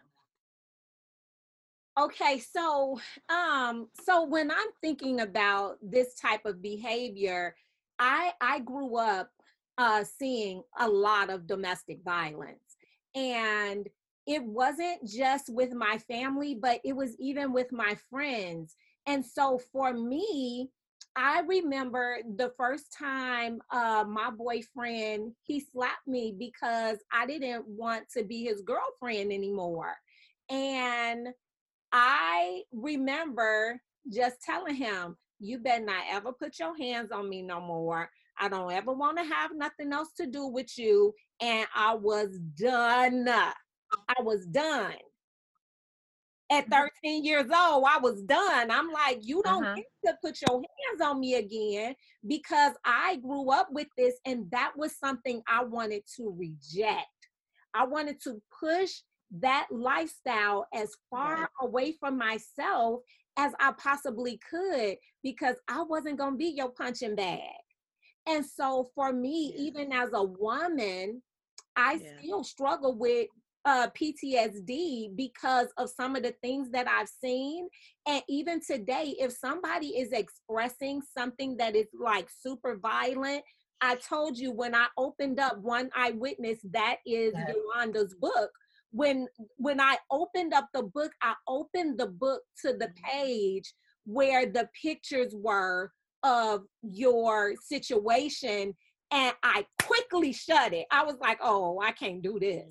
Okay, so um so when I'm thinking about this type of behavior, I I grew up uh seeing a lot of domestic violence. And it wasn't just with my family, but it was even with my friends. And so for me, I remember the first time uh, my boyfriend he slapped me because I didn't want to be his girlfriend anymore, and I remember just telling him, "You better not ever put your hands on me no more. I don't ever want to have nothing else to do with you." And I was done. I was done at mm-hmm. 13 years old, I was done. I'm like, you don't uh-huh. get to put your hands on me again because I grew up with this and that was something I wanted to reject. I wanted to push that lifestyle as far right. away from myself as I possibly could because I wasn't going to be your punching bag. And so for me, yeah. even as a woman, I yeah. still struggle with uh, PTSD because of some of the things that I've seen. And even today, if somebody is expressing something that is like super violent, I told you when I opened up One Eyewitness, that is yeah. Yolanda's book. When when I opened up the book, I opened the book to the mm-hmm. page where the pictures were of your situation and I quickly shut it. I was like, oh, I can't do this.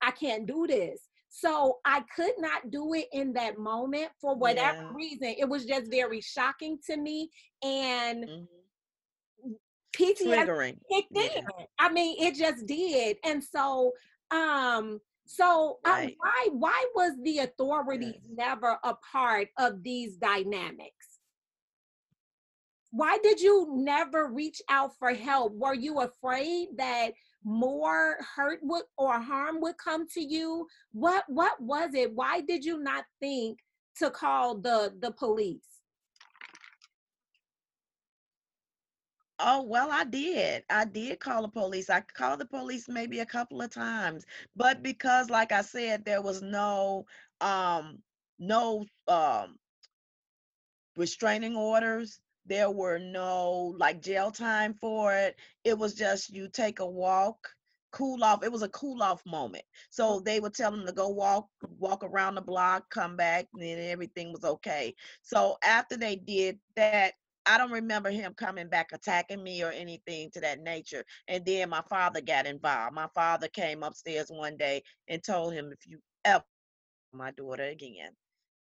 I can't do this. So I could not do it in that moment for whatever yeah. reason. It was just very shocking to me. And mm-hmm. PTSD kicked yeah. in. I mean, it just did. And so um so right. why why was the authorities yes. never a part of these dynamics? Why did you never reach out for help? Were you afraid that more hurt would or harm would come to you what what was it why did you not think to call the the police Oh, well, I did. I did call the police. I called the police maybe a couple of times. But because like I said, there was no um no um restraining orders, there were no like jail time for it. It was just you take a walk, cool off. It was a cool off moment. So they would tell them to go walk, walk around the block, come back, and then everything was okay. So after they did that, I don't remember him coming back attacking me or anything to that nature. And then my father got involved. My father came upstairs one day and told him, if you ever my daughter again,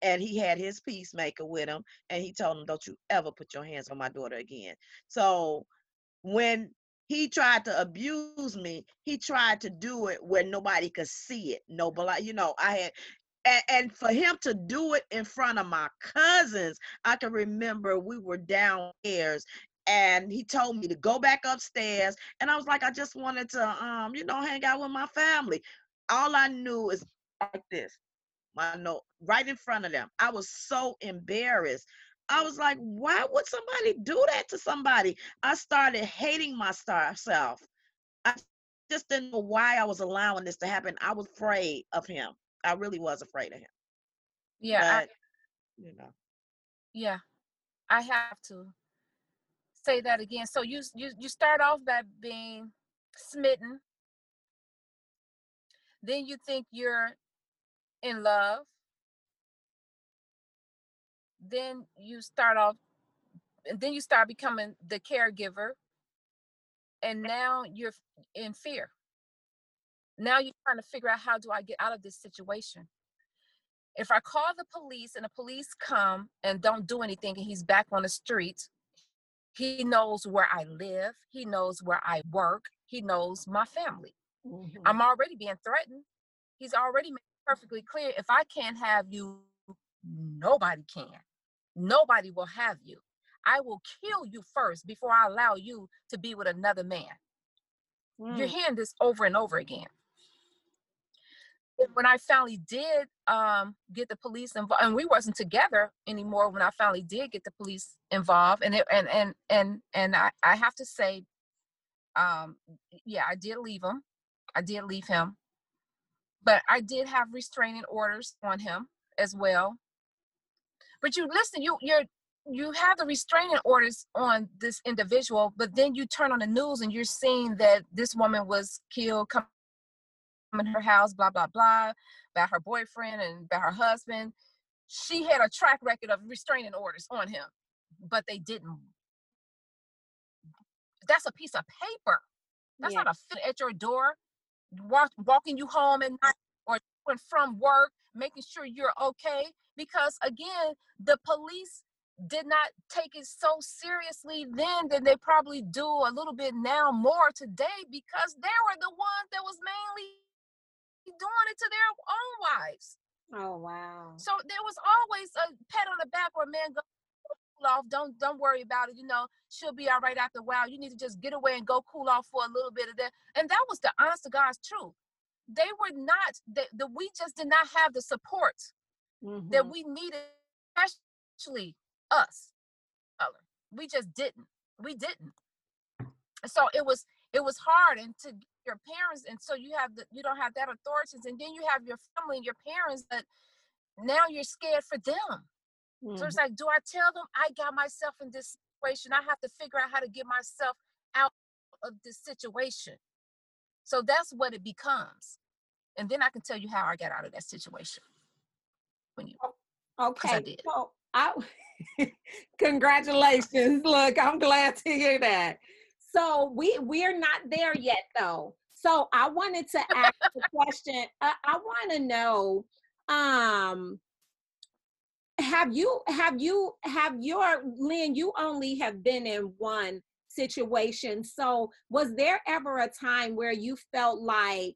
and he had his peacemaker with him and he told him don't you ever put your hands on my daughter again. So when he tried to abuse me he tried to do it where nobody could see it nobody you know i had and, and, for him to do it in front of my cousins i can remember we were downstairs and he told me to go back upstairs and i was like i just wanted to um you know hang out with my family. All i knew is like this my note right in front of them. I was so embarrassed. I was like, why would somebody do that to somebody? I started hating myself. I just didn't know why I was allowing this to happen. I was afraid of him. I really was afraid of him. Yeah. But, I, you know. Yeah. I have to say that again. So you you you start off by being smitten. Then you think you're in love, then you start off, and then you start becoming the caregiver, and now you're in fear. Now you're trying to figure out how do I get out of this situation? If I call the police and the police come and don't do anything and he's back on the street, he knows where I live, he knows where I work, he knows my family. Mm-hmm. I'm already being threatened. He's already made perfectly clear if I can't have you, nobody can. Nobody will have you. I will kill you first before I allow you to be with another man. You're Mm. hearing this over and over again. And when I finally did um, get the police involved, and we wasn't together anymore. When I finally did get the police involved, and it, and and and and I, I have to say, um, yeah, I did leave him. I did leave him, but I did have restraining orders on him as well. But you listen, you you're you have the restraining orders on this individual, but then you turn on the news and you're seeing that this woman was killed, coming in her house, blah blah blah, about her boyfriend and about her husband. She had a track record of restraining orders on him, but they didn't. That's a piece of paper. That's Yeah. not a fit at your door, walking you home at night or and from work, making sure you're okay. Because again, the police did not take it so seriously then than they probably do a little bit now more today because they were the ones that was mainly doing it to their own wives. Oh wow. So there was always a pat on the back or man go cool off. Don't don't worry about it. You know, she'll be all right after a while. You need to just get away and go cool off for a little bit of that. And that was the honest to God's truth. They were not that the, we just did not have the support that Mhm. we needed, especially us. color. We just didn't. We didn't. So it was it was hard and to your parents and so you have the you don't have that authority and then you have your family and your parents that now you're scared for them. So Mhm. it's like, do I tell them I got myself in this situation? I have to figure out how to get myself out of this situation. So that's what it becomes. And then I can tell you how I got out of that situation. When you Okay. did. So I [LAUGHS] congratulations. Look, I'm glad to hear that. So we we're not there yet though. So I wanted to ask a question. I, I want to know um have you have you have your Lynn, you only have been in one situation. So was there ever a time where you felt like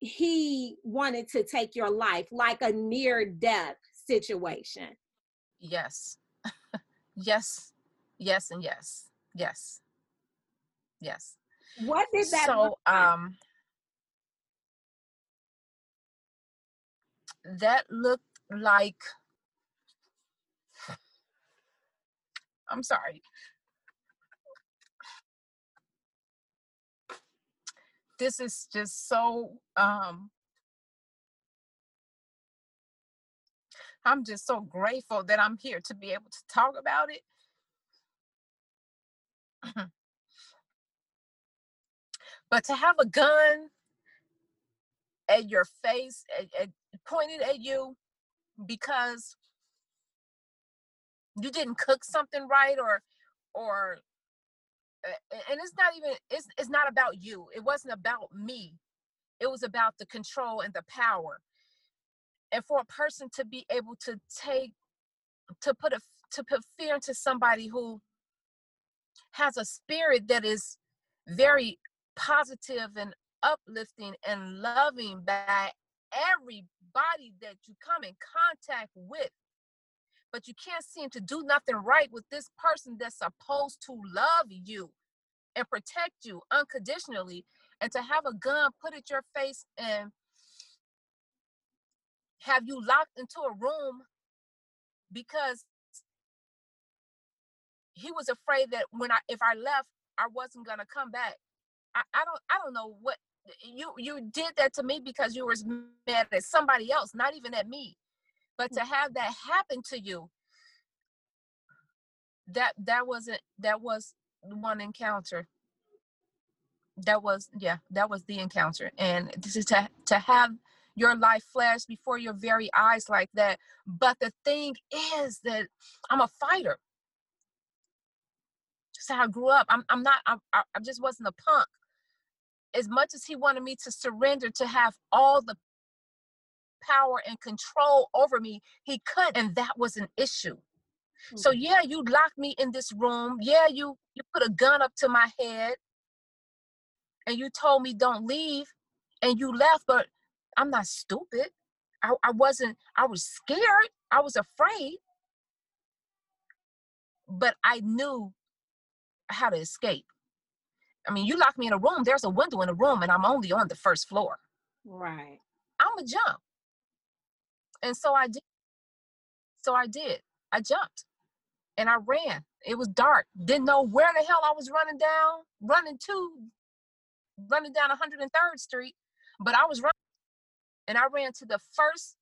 he wanted to take your life, like a near death situation? yes. [LAUGHS] yes. Yes and yes. Yes. Yes. What did that so look like? um that looked like I'm sorry. This is just so um I'm just so grateful that I'm here to be able to talk about it. [CLEARS THROAT] but to have a gun at your face, at, at, pointed at you because you didn't cook something right or or and it's not even it's it's not about you. It wasn't about me. It was about the control and the power. And for a person to be able to take to put a to put fear into somebody who has a spirit that is very positive and uplifting and loving by everybody that you come in contact with but you can't seem to do nothing right with this person that's supposed to love you and protect you unconditionally and to have a gun put at your face and have you locked into a room because he was afraid that when I if I left I wasn't gonna come back. I, I don't I don't know what you you did that to me because you was mad at somebody else, not even at me. But to have that happen to you, that that wasn't that was one encounter. That was yeah, that was the encounter. And this is to to have your life flash before your very eyes like that. But the thing is that I'm a fighter. That's how I grew up. I'm I'm not I, I I just wasn't a punk. As much as he wanted me to surrender to have all the power and control over me, he could, and that was an issue. Hmm. So yeah, you locked me in this room. Yeah, you you put a gun up to my head, and you told me don't leave, and you left. But I'm not stupid. I, I wasn't. I was scared. I was afraid, but I knew how to escape. I mean, you lock me in a room, there's a window in the room, and I'm only on the first floor. Right. I'm a jump. And so I did. So I did. I jumped and I ran. It was dark. Didn't know where the hell I was running down, running to, running down 103rd Street, but I was running. And I ran to the first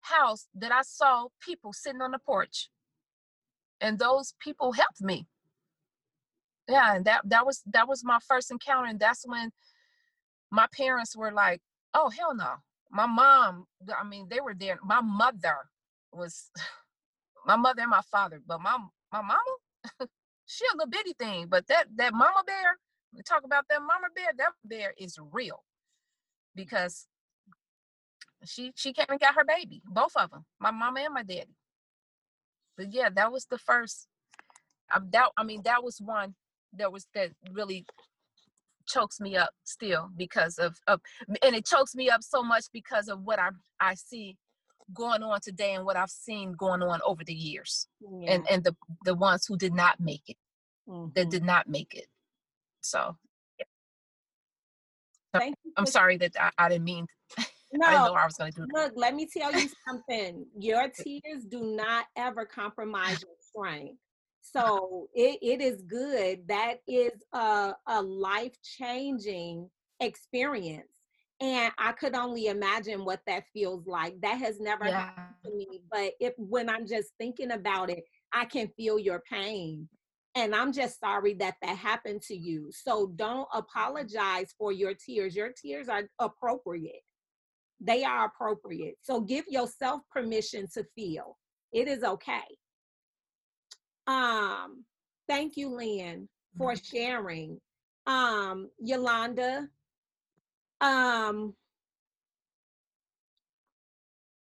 house that I saw people sitting on the porch. And those people helped me. Yeah, and that that was that was my first encounter. And that's when my parents were like, oh hell no. My mom, I mean, they were there. My mother was [SIGHS] my mother and my father, but my my mama, [LAUGHS] she a little bitty thing. But that that mama bear, we talk about that mama bear, that bear is real because she she came and got her baby, both of them, my mama and my daddy. But yeah, that was the first. I, that I mean, that was one that was that really chokes me up still because of, of and it chokes me up so much because of what I I see going on today and what I've seen going on over the years yeah. and and the the ones who did not make it mm-hmm. that did not make it so yeah. Thank you I'm sorry that I, I didn't mean no, [LAUGHS] I didn't know I was going to do that. Look, let me tell you [LAUGHS] something. Your tears do not ever compromise your strength. So it, it is good. That is a, a life changing experience. And I could only imagine what that feels like. That has never yeah. happened to me. But if when I'm just thinking about it, I can feel your pain. And I'm just sorry that that happened to you. So don't apologize for your tears. Your tears are appropriate. They are appropriate. So give yourself permission to feel. It is okay. Um, thank you, Lynn, for mm-hmm. sharing. Um, Yolanda, um,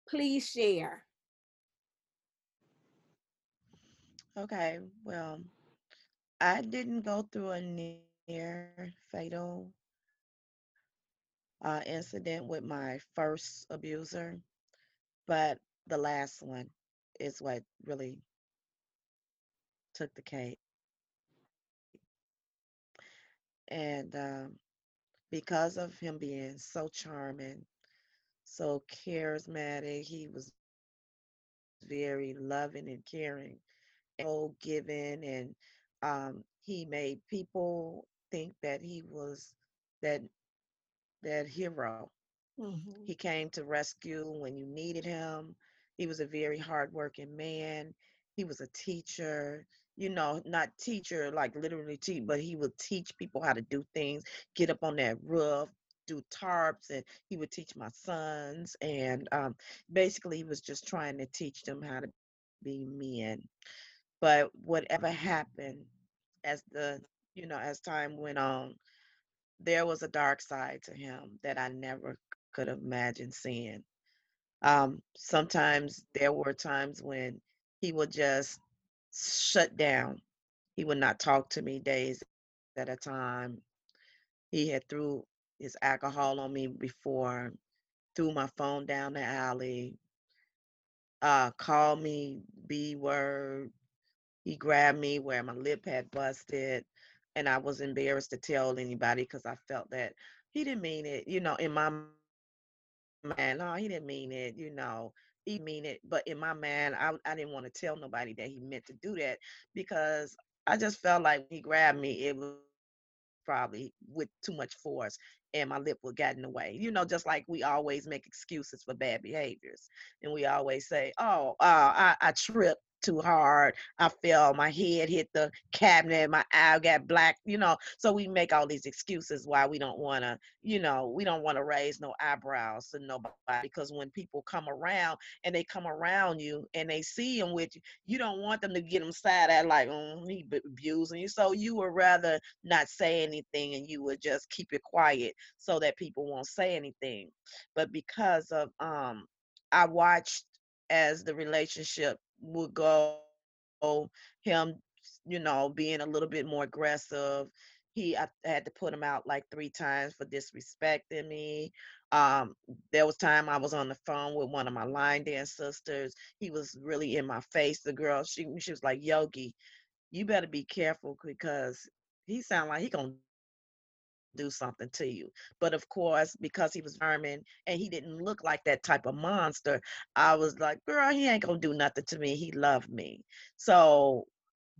please share. Okay, well, I didn't go through a near fatal uh, incident with my first abuser, but the last one is what really took the cake. And um, because of him being so charming, so charismatic, he was very loving and caring, and so giving, and um, he made people think that he was that that hero. Mm-hmm. He came to rescue when you needed him. He was a very hardworking man. He was a teacher you know, not teacher like literally teach, but he would teach people how to do things, get up on that roof, do tarps, and he would teach my sons. And um, basically, he was just trying to teach them how to be men. But whatever happened as the, you know, as time went on, there was a dark side to him that I never could imagine seeing. Um, sometimes there were times when he would just shut down. He would not talk to me days at a time. He had threw his alcohol on me before, threw my phone down the alley, uh, called me B word. He grabbed me where my lip had busted, and I was embarrassed to tell anybody because I felt that he didn't mean it. You know, in my mind, no, he didn't mean it. You know, he mean it, but in my mind, I, I didn't want to tell nobody that he meant to do that because I just felt like he grabbed me, it was probably with too much force and my lip was getting away. You know, just like we always make excuses for bad behaviors. And we always say, oh, uh, I, I tripped too hard. I fell, my head hit the cabinet, my eye got black, you know. So we make all these excuses why we don't want to, you know, we don't want to raise no eyebrows to nobody because when people come around and they come around you and they see them with you, you don't want them to get them side at like, oh, he abusing you. So you would rather not say anything and you would just keep it quiet so that people won't say anything. But because of um I watched as the relationship would go him you know being a little bit more aggressive. He I had to put him out like three times for disrespecting me. Um there was time i was on the phone with one of my line dance sisters. He was really in my face the girl. She she was like yogi you better be careful because he sound like he gonna do something to you. But of course, because he was vermin and he didn't look like that type of monster, I was like, girl, he ain't gonna do nothing to me. He loved me. So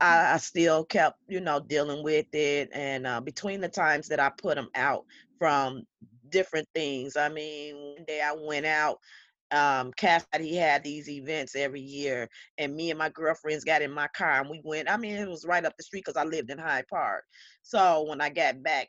I, I still kept, you know, dealing with it. And uh, between the times that I put him out from different things, I mean, one day I went out um Cass he had these events every year and me and my girlfriends got in my car and we went i mean it was right up the street because i lived in hyde park so when i got back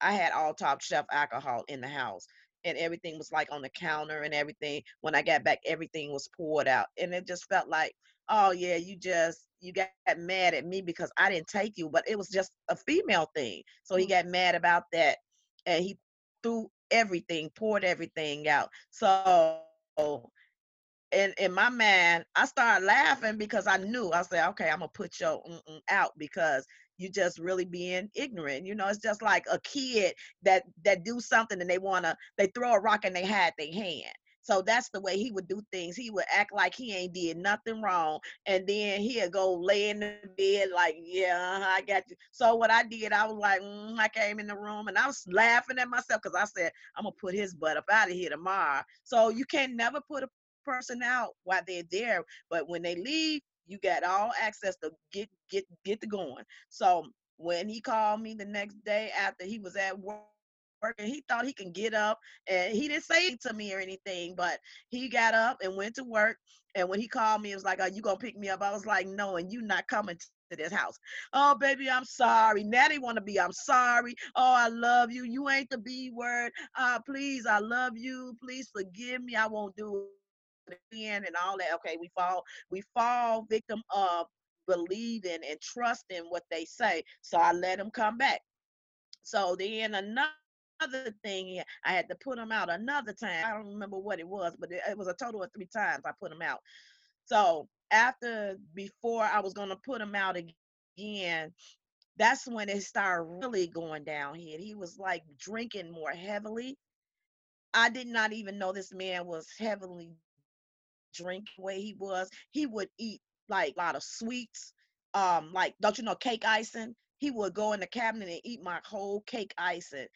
i had all top shelf alcohol in the house and everything was like on the counter and everything. When i got back everything was poured out and it just felt like oh yeah you just you got mad at me because i didn't take you but it was just a female thing. So he mm. got mad about that and he threw everything, poured everything out. So in in my mind, I started laughing because I knew I said, okay, I'm gonna put your mm, mm, out because you just really being ignorant. You know, it's just like a kid that that do something and they wanna they throw a rock and they had their hand. So that's the way he would do things. He would act like he ain't did nothing wrong, and then he'd go lay in the bed like, "Yeah, uh-huh, I got you." So what I did, I was like, mm, I came in the room and I was laughing at myself because I said, "I'm gonna put his butt up out of here tomorrow." So you can never put a person out while they're there, but when they leave, you got all access to get get get the going. So when he called me the next day after he was at work and he thought he can get up and he didn't say it to me or anything, but he got up and went to work. And when he called me, it was like, Are you gonna pick me up? I was like, No, and you not coming to this house. Oh, baby, I'm sorry. Want to be, I'm sorry. Oh, I love you. You ain't the B word. Uh, please, I love you. Please forgive me. I won't do it and all that. Okay, we fall, we fall victim of believing and trusting what they say. So I let him come back. So then another thing. I had to put them out another time. I don't remember what it was, but it, it was a total of three times I put them out. So after, before I was gonna put him out again, that's when it started really going downhill. He was like drinking more heavily. I did not even know this man was heavily drinking way he was. He would eat like a lot of sweets, um, like don't you know cake icing? He would go in the cabinet and eat my whole cake icing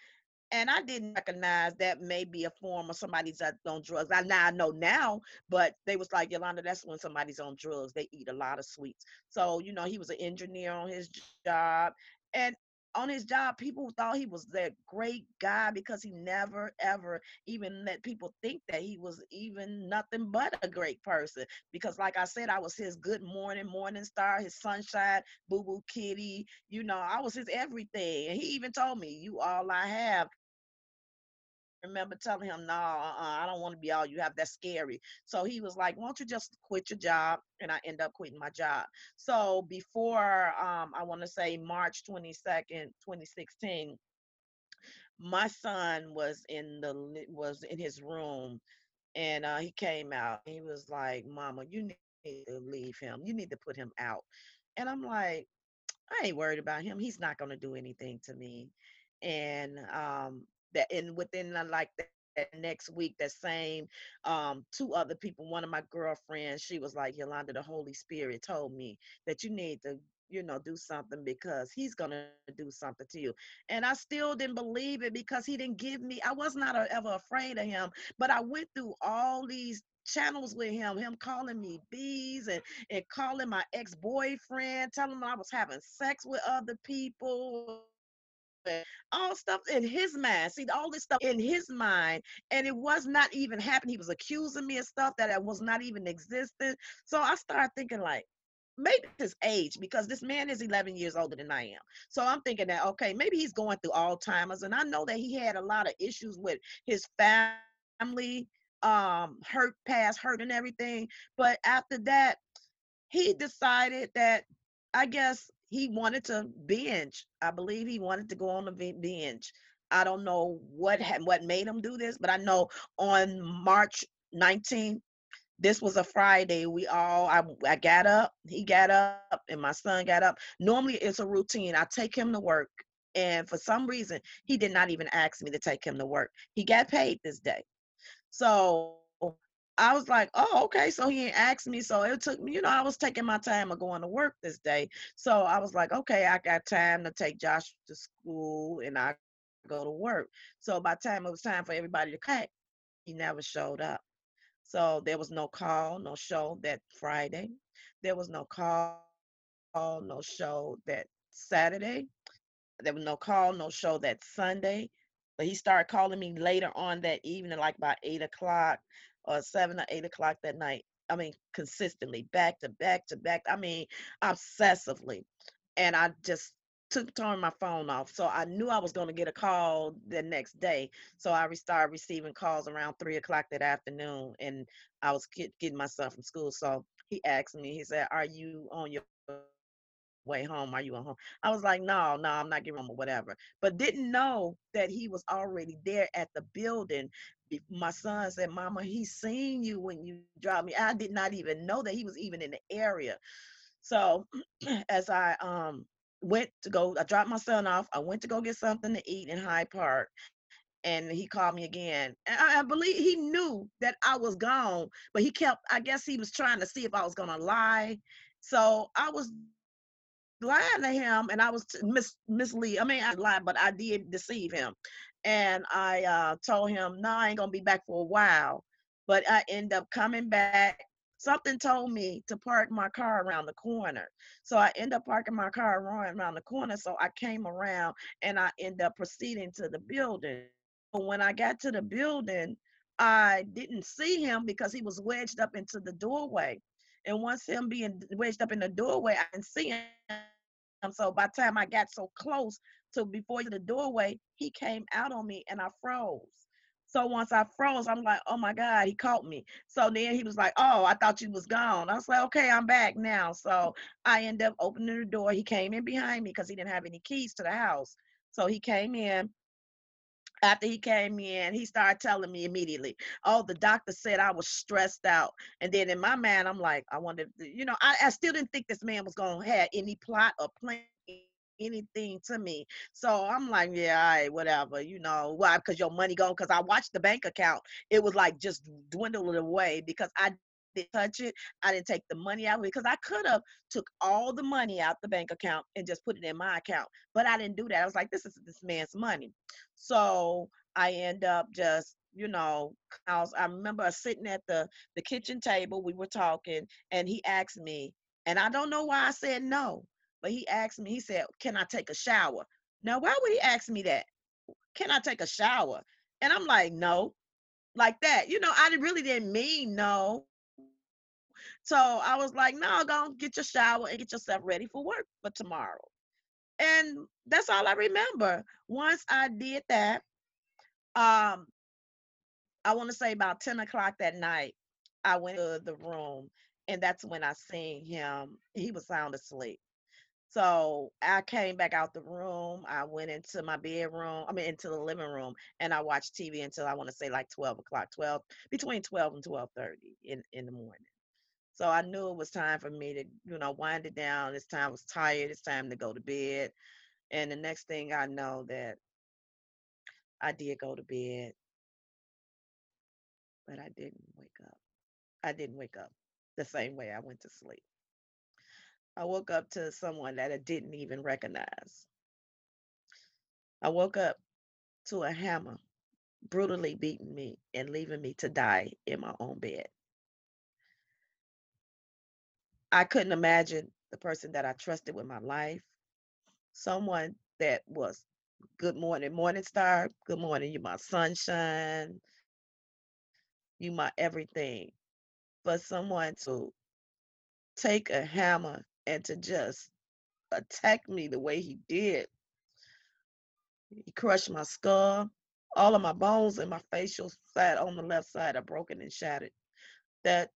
and I didn't recognize that may be a form of somebody's on drugs. I now I know now, but they was like Yolanda, that's when somebody's on drugs. They eat a lot of sweets. So you know, he was an engineer on his job, and on his job, people thought he was that great guy because he never ever even let people think that he was even nothing but a great person. Because, like I said, I was his good morning, morning star, his sunshine, boo boo kitty. You know, I was his everything. And he even told me, You all I have remember telling him, "No, uh-uh, I don't want to be all you have. That's scary." So he was like, "Why don't you just quit your job?" And I end up quitting my job. So before, um, I want to say March twenty second, twenty sixteen, my son was in the was in his room, and uh, he came out. He was like, "Mama, you need to leave him. You need to put him out." And I'm like, I ain't worried about him. He's not gonna do anything to me. And um, that and within uh, like that, next week that same um two other people one of my girlfriends she was like yolanda the holy spirit told me that you need to you know do something because he's gonna do something to you. And i still didn't believe it because he didn't give me i was not ever afraid of him but i went through all these channels with him, him calling me bees and, and calling my ex-boyfriend, telling him I was having sex with other people all stuff in his mind. See, all this stuff in his mind, and it was not even happening. He was accusing me of stuff that was not even existing. So I started thinking, like, maybe his age, because this man is 11 years older than I am. So I'm thinking that, okay, maybe he's going through Alzheimer's. And I know that he had a lot of issues with his family, um, hurt, past hurt, and everything. But after that, he decided that I guess he wanted to binge. I believe he wanted to go on a binge. I don't know what had, what made him do this, but I know on March 19th, this was a Friday. We all I, I got up, he got up, and my son got up. Normally it's a routine. I take him to work, and for some reason he did not even ask me to take him to work. He got paid this day, so I was like, oh, okay. So he asked me. So it took me, you know, I was taking my time of going to work this day. So I was like, okay, I got time to take Josh to school and I go to work. So by time it was time for everybody to cut, he never showed up. So there was no call, no show that Friday. There was no call, no show that Saturday. There was no call, no show that Sunday. But he started calling me later on that evening, like by eight o'clock or seven or eight o'clock that night. I mean, consistently, back to back to back. I mean, obsessively. And I just took turned my phone off. So I knew I was going to get a call the next day. So I started receiving calls around three o'clock that afternoon, and I was get, getting myself from school. So he asked me, he said, "Are you on your way home? Are you on home?" I was like, "No, no, I'm not getting home or whatever." But didn't know that he was already there at the building. My son said, "Mama, he seen you when you dropped me." I did not even know that he was even in the area. So [CLEARS THROAT] as I um went to go, I dropped my son off. I went to go get something to eat in Hyde Park. And he called me again. And I, I believe he knew that I was gone, but he kept, I guess he was trying to see if I was to lie. So I was lying to him and I was mis- mislead. I mean, I lied, but I did deceive him. And I uh, told him, no, I ain't going to be back for a while. But I end up coming back something told me to park my car around the corner. So I end up parking my car around the corner. So I came around and I end up proceeding to the building. But when I got to the building, I didn't see him because he was wedged up into the doorway. And once him being wedged up in the doorway, I didn't see him. So by the time I got so close to before the doorway, he came out on me and I froze. So once I froze, I'm like, oh my God, he caught me. So then he was like, oh, I thought you was gone. I was like, okay, I'm back now. So I ended up opening the door. He came in behind me because he didn't have any keys to the house. So he came in. After he came in, he started telling me immediately, oh, the doctor said I was stressed out. And then in my mind, I'm like, I wonder, you know, I, I still didn't think this man was to have any plot or plan anything to me. So I'm like, yeah, all right, whatever, you know, why? Because your money gone. Because I watched the bank account, it was like just dwindling away because I didn't touch it. I didn't take the money out because I could have took all the money out the bank account and just put it in my account, but I didn't do that. I was like, this is this man's money. So I end up just you know, I, was, I remember sitting at the the kitchen table. We were talking, and he asked me, and I don't know why I said no. But he asked me, he said, Can I take a shower? Now, why would he ask me that? Can I take a shower? And I'm like, No, like that. You know, I really didn't mean no. So I was like, No, go get your shower and get yourself ready for work for tomorrow. And that's all I remember. Once I did that, um, I want to say about 10 o'clock that night, I went to the room and that's when I seen him. He was sound asleep. So I came back out the room. I went into my bedroom, I mean, into the living room, and I watched TV until I want to say like 12 o'clock, 12, between 12 and 12.30 in, in the morning. So I knew it was time for me to, you know, wind it down. It's time I was tired. It's time to go to bed. And the next thing I know that I did go to bed, but I didn't wake up. I didn't wake up the same way I went to sleep. I woke up to someone that I didn't even recognize. I woke up to a hammer brutally beating me and leaving me to die in my own bed. I couldn't imagine the person that I trusted with my life, someone that was good morning, morning star, good morning, you my sunshine, you my everything. But someone to take a hammer and to just attack me the way he did. He crushed my skull. All of my bones and my facial side on the left side are broken and shattered. That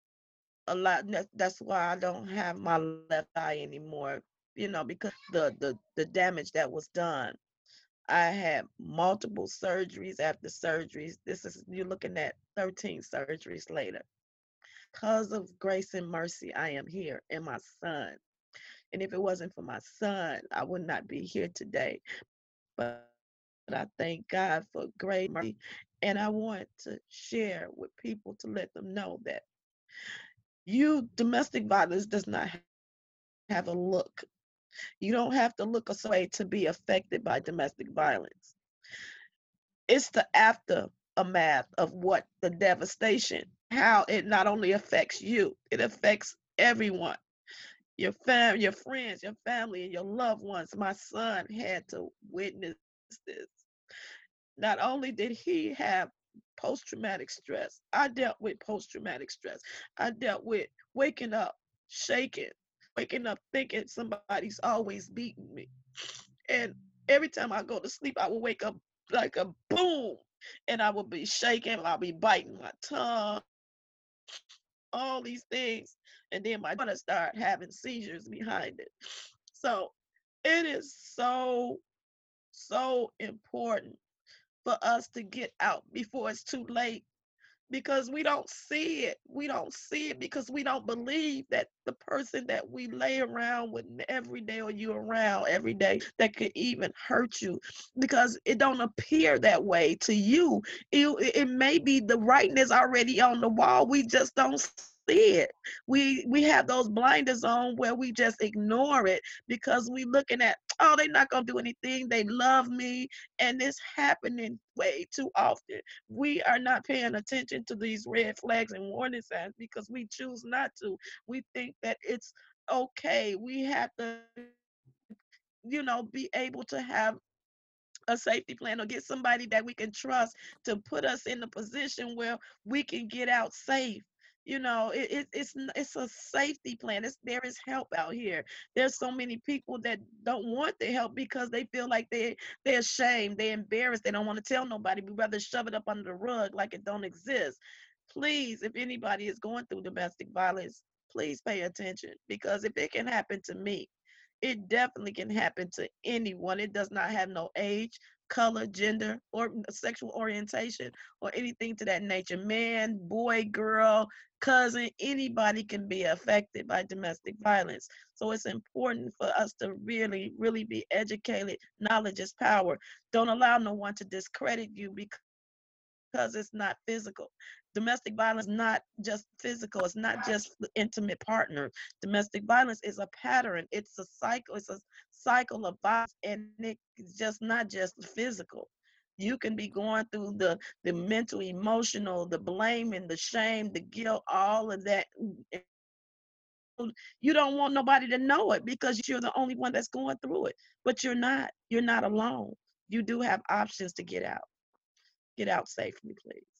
a lot. That's why I don't have my left eye anymore. You know, because the the the damage that was done. I had multiple surgeries after surgeries. This is you're looking at 13 surgeries later. Because of grace and mercy, I am here, and my son and if it wasn't for my son, I would not be here today. But but I thank God for great mercy. And I want to share with people to let them know that you domestic violence does not have a look. You don't have to look a way to be affected by domestic violence. It's the aftermath of what the devastation, how it not only affects you, it affects everyone. Your fam, your friends, your family, and your loved ones. My son had to witness this. Not only did he have post traumatic stress, I dealt with post traumatic stress. I dealt with waking up, shaking, waking up thinking somebody's always beating me. And every time I go to sleep, I will wake up like a boom and I will be shaking, I'll be biting my tongue, all these things. And then my daughter start having seizures behind it. So it is so, so important for us to get out before it's too late because we don't see it. We don't see it because we don't believe that the person that we lay around with every day or you around every day that could even hurt you because it don't appear that way to you. It, it may be the writing already on the wall. We just don't see it. We we have those blinders on where we just ignore it because we looking at oh they're not gonna do anything. They love me, and it's happening way too often. We are not paying attention to these red flags and warning signs because we choose not to. We think that it's okay. We have to you know be able to have a safety plan or get somebody that we can trust to put us in a position where we can get out safe you know it, it, it's it's a safety plan. It's, there is help out here. There's so many people that don't want the help because they feel like they they're ashamed they're embarrassed they don't want to tell nobody we rather shove it up under the rug like it don't exist. Please if anybody is going through domestic violence please pay attention because if it can happen to me it definitely can happen to anyone. It does not have no age color, gender, or sexual orientation, or anything to that nature. Man, boy, girl, cousin, anybody can be affected by domestic violence. So it's important for us to really, really be educated. Knowledge is power. Don't allow no one to discredit you because because it's not physical. Domestic violence not just physical, it's not just intimate partner. Domestic violence is a pattern, it's a cycle, it's a cycle of violence, and it's just not just physical. You can be going through the the mental, emotional, the blame and the shame, the guilt, all of that. Mm, you don't want nobody to know it because you're the only one that's going through it. But you're not. You're not alone. You do have options to get out get out safely, please.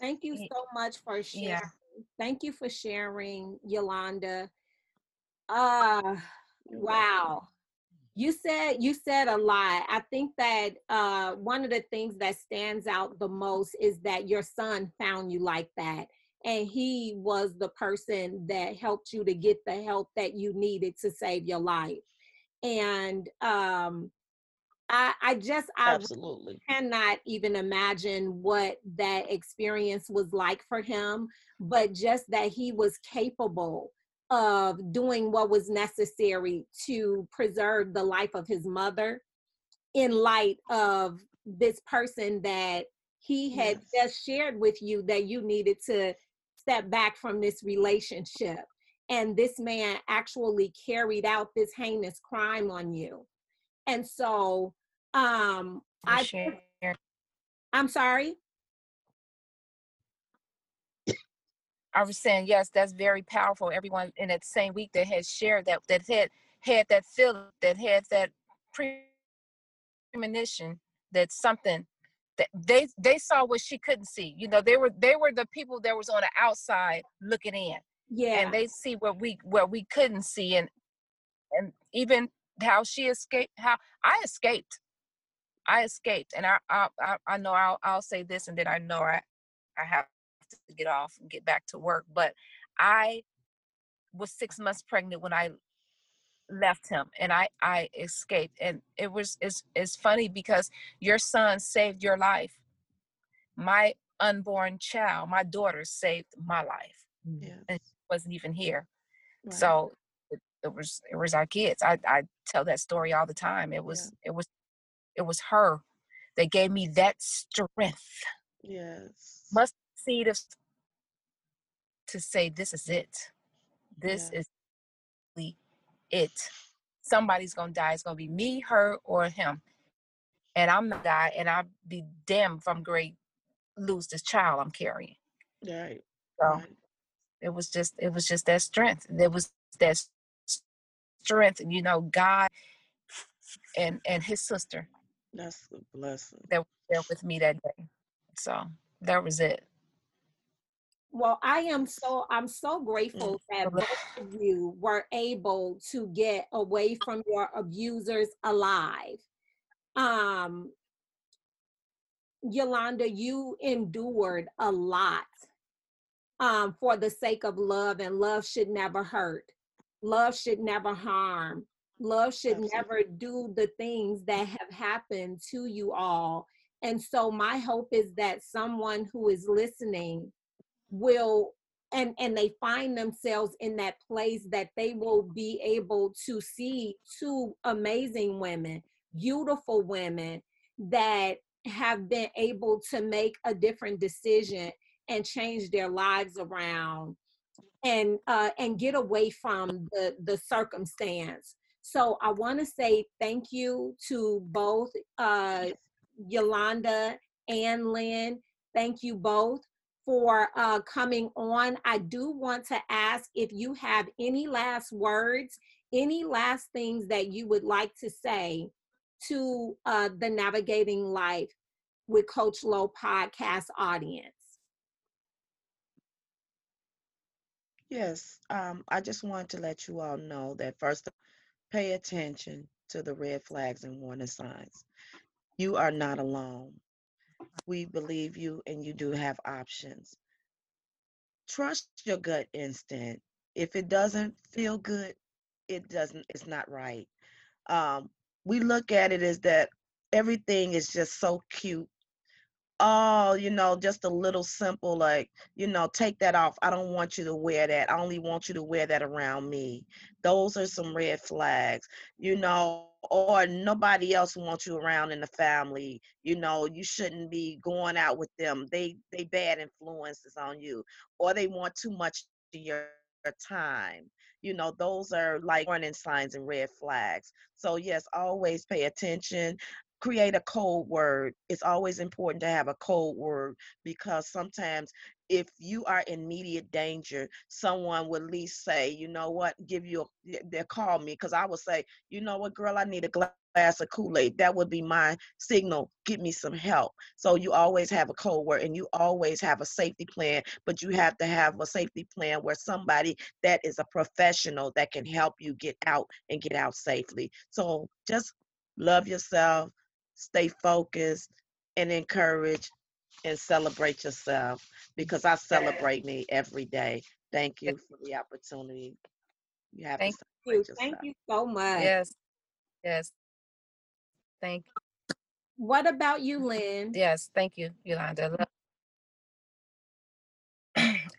Thank you so much for sharing. Yeah. Thank you for sharing, Yolanda. Uh wow. You said you said a lot. I think that uh one of the things that stands out the most is that your son found you like that and he was the person that helped you to get the help that you needed to save your life. And um I, I just I absolutely cannot even imagine what that experience was like for him, but just that he was capable of doing what was necessary to preserve the life of his mother in light of this person that he had yes. just shared with you that you needed to step back from this relationship and this man actually carried out this heinous crime on you and so um, I, I I'm sorry. I was saying yes, that's very powerful. Everyone in that same week that had shared that that had had that feeling that had that premonition that something that they they saw what she couldn't see. You know, they were they were the people that was on the outside looking in. Yeah. And they see what we what we couldn't see and and even how she escaped how I escaped I escaped, and I I I know I'll I'll say this, and then I know I I have to get off and get back to work. But I was six months pregnant when I left him, and I I escaped, and it was it's it's funny because your son saved your life. My unborn child, my daughter, saved my life, yeah. and she wasn't even here. Right. So it, it, was it was our kids. I I tell that story all the time. It was yeah. it was It was her that gave me that strength. Yes. Must see this to say this is it. This Yeah. is it. Somebody's gonna die. It's gonna be me, her, or him. And I'm gonna die, and I'll be damned if I'm great lose this child I'm carrying. Right. So right. it was just it was just that strength. There was that strength, and you know, God and and his sister That's a blessing. that was there with me that day. So that was it. Well, I am so I'm so grateful that both of you were able to get away from your abusers alive. Um Yolanda, you endured a lot um for the sake of love and love should never hurt. Love should never harm. Love should Absolutely. never do the things that have happened to you all. And so my hope is that someone who is listening will and and they find themselves in that place that they will be able to see two amazing women beautiful women that have been able to make a different decision and change their lives around and uh and get away from the the circumstance so i want to say thank you to both uh yolanda and lynn thank you both for uh, coming on. I do want to ask if you have any last words, any last things that you would like to say to uh, the Navigating Life with Coach Lowe podcast audience. Yes. Um, I just wanted to let you all know that first, pay attention to the red flags and warning signs. You are not alone. We believe you, and you do have options. Trust your gut instinct. If it doesn't feel good, it doesn't. It's not right. Um, we look at it as that everything is just so cute oh, you know, just a little simple, like, you know, take that off. I don't want you to wear that. I only want you to wear that around me. Those are some red flags, you know, or nobody else wants you around in the family. You know, you shouldn't be going out with them. They they bad influences on you, or they want too much of your your time. You know, those are like warning signs and red flags. So yes, always pay attention create a code word. It's always important to have a code word because sometimes if you are in immediate danger, someone would at least say, you know what, give you a, they'll call me because I would say, you know what, girl, I need a glass of Kool-Aid. That would be my signal. Get me some help. So you always have a code word and you always have a safety plan, but you have to have a safety plan where somebody that is a professional that can help you get out and get out safely. So just love yourself, stay focused and encourage and celebrate yourself because I celebrate me every day. Thank you for the opportunity. You have Thank to you. celebrate Thank you so much. Yes. Yes. Thank you. What about you, mm-hmm. Lynn? yes, thank you, Yolanda.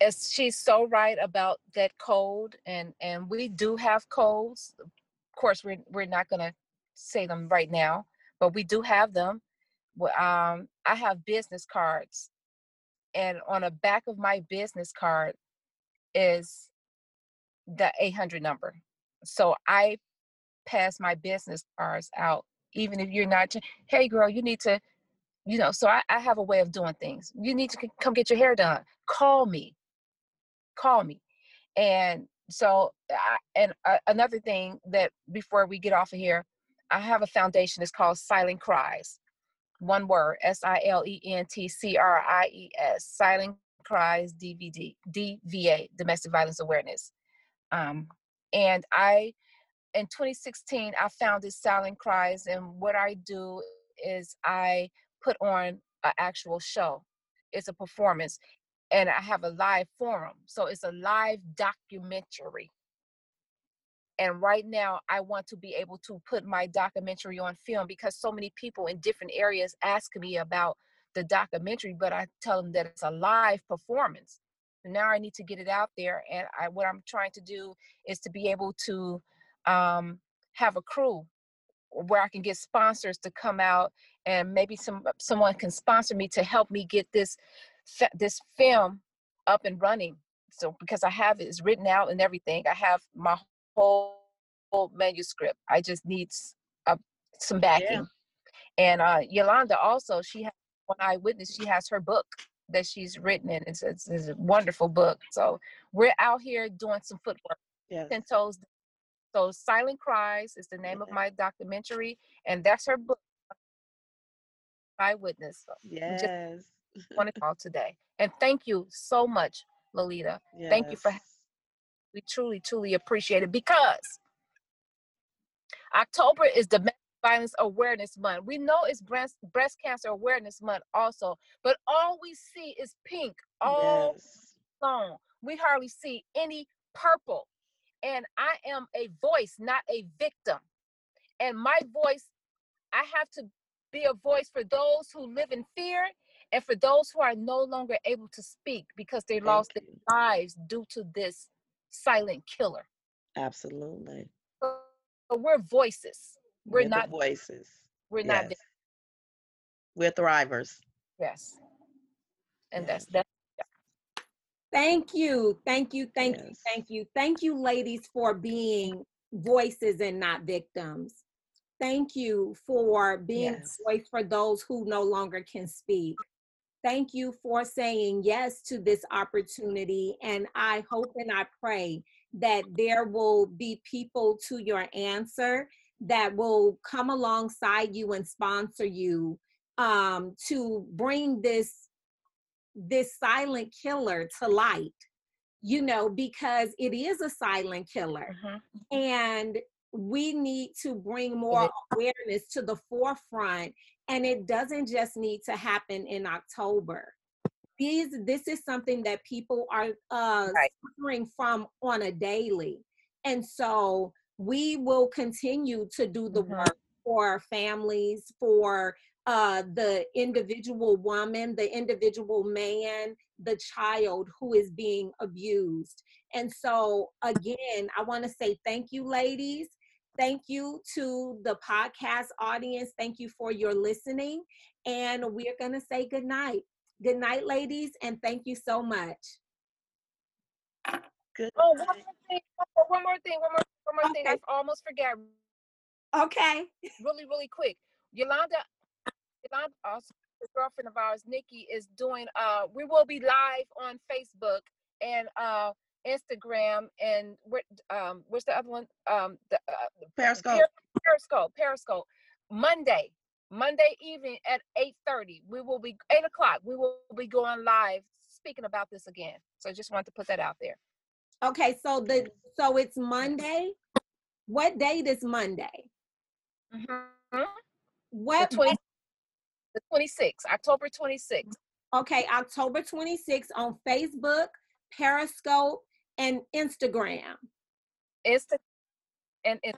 As [CLEARS THROAT] she's so right about that cold, and and we do have colds. Of course, we're we're not gonna say them right now, but we do have them. Um, I have business cards, and on the back of my business card is the 800 number. So I pass my business cards out, even if you're not. Hey, girl, you need to, you know. So I, I have a way of doing things. You need to come get your hair done. Call me. Call me. And so, I, and uh, another thing that before we get off of here, I have a foundation. It's called Silent Cries. One word: S I L E N T C R I E S. Silent Cries DVD DVA Domestic Violence Awareness. Um, and I in 2016 i founded silent cries and what i do is i put on an actual show it's a performance and i have a live forum so it's a live documentary and right now i want to be able to put my documentary on film because so many people in different areas ask me about the documentary but i tell them that it's a live performance now i need to get it out there and I, what i'm trying to do is to be able to um, have a crew where I can get sponsors to come out and maybe some someone can sponsor me to help me get this this film up and running. So because I have it, it's written out and everything. I have my whole, whole manuscript. I just need uh, some backing. Yeah. And uh, Yolanda also, she has one eyewitness. She has her book that she's written, and it's, it's, it's, a wonderful book. So we're out here doing some footwork. Yes. Pinto's so Silent Cries is the name of my documentary, and that's her book. Eyewitness. So yes. Want to call today, and thank you so much, Lolita. Yes. Thank you for. We truly, truly appreciate it because October is Domestic Violence Awareness Month. We know it's breast breast cancer awareness month also, but all we see is pink all yes. long. We hardly see any purple and I am a voice, not a victim. And my voice, I have to be a voice for those who live in fear and for those who are no longer able to speak because they Thank lost you. their lives due to this silent killer. Absolutely. So, so we're voices. We're, we're not voices. We're yes. not. We're thrivers. Yes. And yes. that's that's Thank you. Thank you. Thank yes. you. Thank you. Thank you, ladies, for being voices and not victims. Thank you for being yes. a voice for those who no longer can speak. Thank you for saying yes to this opportunity. And I hope and I pray that there will be people to your answer that will come alongside you and sponsor you um, to bring this this silent killer to light you know because it is a silent killer mm-hmm. and we need to bring more awareness to the forefront and it doesn't just need to happen in october these this is something that people are uh right. suffering from on a daily and so we will continue to do the mm-hmm. work for families for uh, the individual woman, the individual man, the child who is being abused. And so, again, I want to say thank you, ladies. Thank you to the podcast audience. Thank you for your listening. And we're going to say good night. Good night, ladies, and thank you so much. Good. Oh, one more thing. One more thing. One more, one more okay. thing. I almost forgot. Okay. Really, really quick. Yolanda, Yolanda, also the girlfriend of ours, Nikki, is doing. Uh, we will be live on Facebook and uh, Instagram, and um, where's the other one? Um, the uh, Periscope. Periscope. Periscope. Monday, Monday evening at eight thirty. We will be eight o'clock. We will be going live speaking about this again. So I just wanted to put that out there. Okay, so the so it's Monday. What date is Monday? Mm-hmm. What, the 20, the 26th, October 26th. Okay, October 26th on Facebook, Periscope, and Instagram. Insta and, and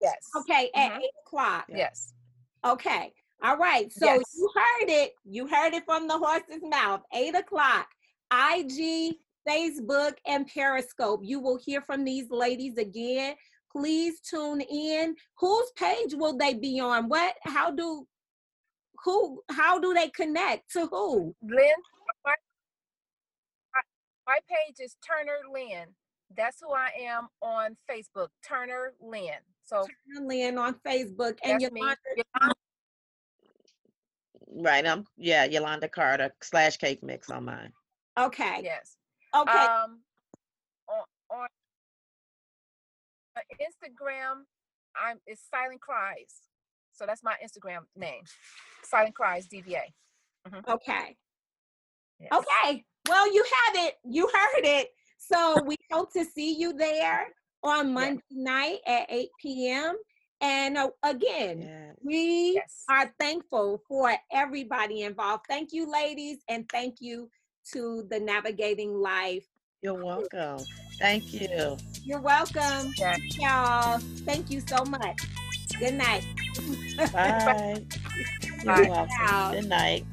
yes. Okay, at mm-hmm. eight o'clock. Yes. Okay. All right. So yes. you heard it. You heard it from the horse's mouth. Eight o'clock. IG, Facebook, and Periscope. You will hear from these ladies again. Please tune in. Whose page will they be on? What? How do who how do they connect to who lynn my, my page is turner lynn that's who i am on facebook turner lynn so turner lynn on facebook and yolanda, right i'm yeah yolanda carter slash cake mix on mine okay yes okay um on, on instagram i'm it's silent cries so that's my instagram name Silent Cries DVA. Mm-hmm. Okay. Yes. Okay. Well, you have it. You heard it. So we hope to see you there on Monday yes. night at 8 p.m. And uh, again, yes. we yes. are thankful for everybody involved. Thank you, ladies, and thank you to the Navigating Life. You're welcome. Thank you. You're welcome. Y'all. Thank you so much. Good night. [LAUGHS] Bye. You're welcome. Good night.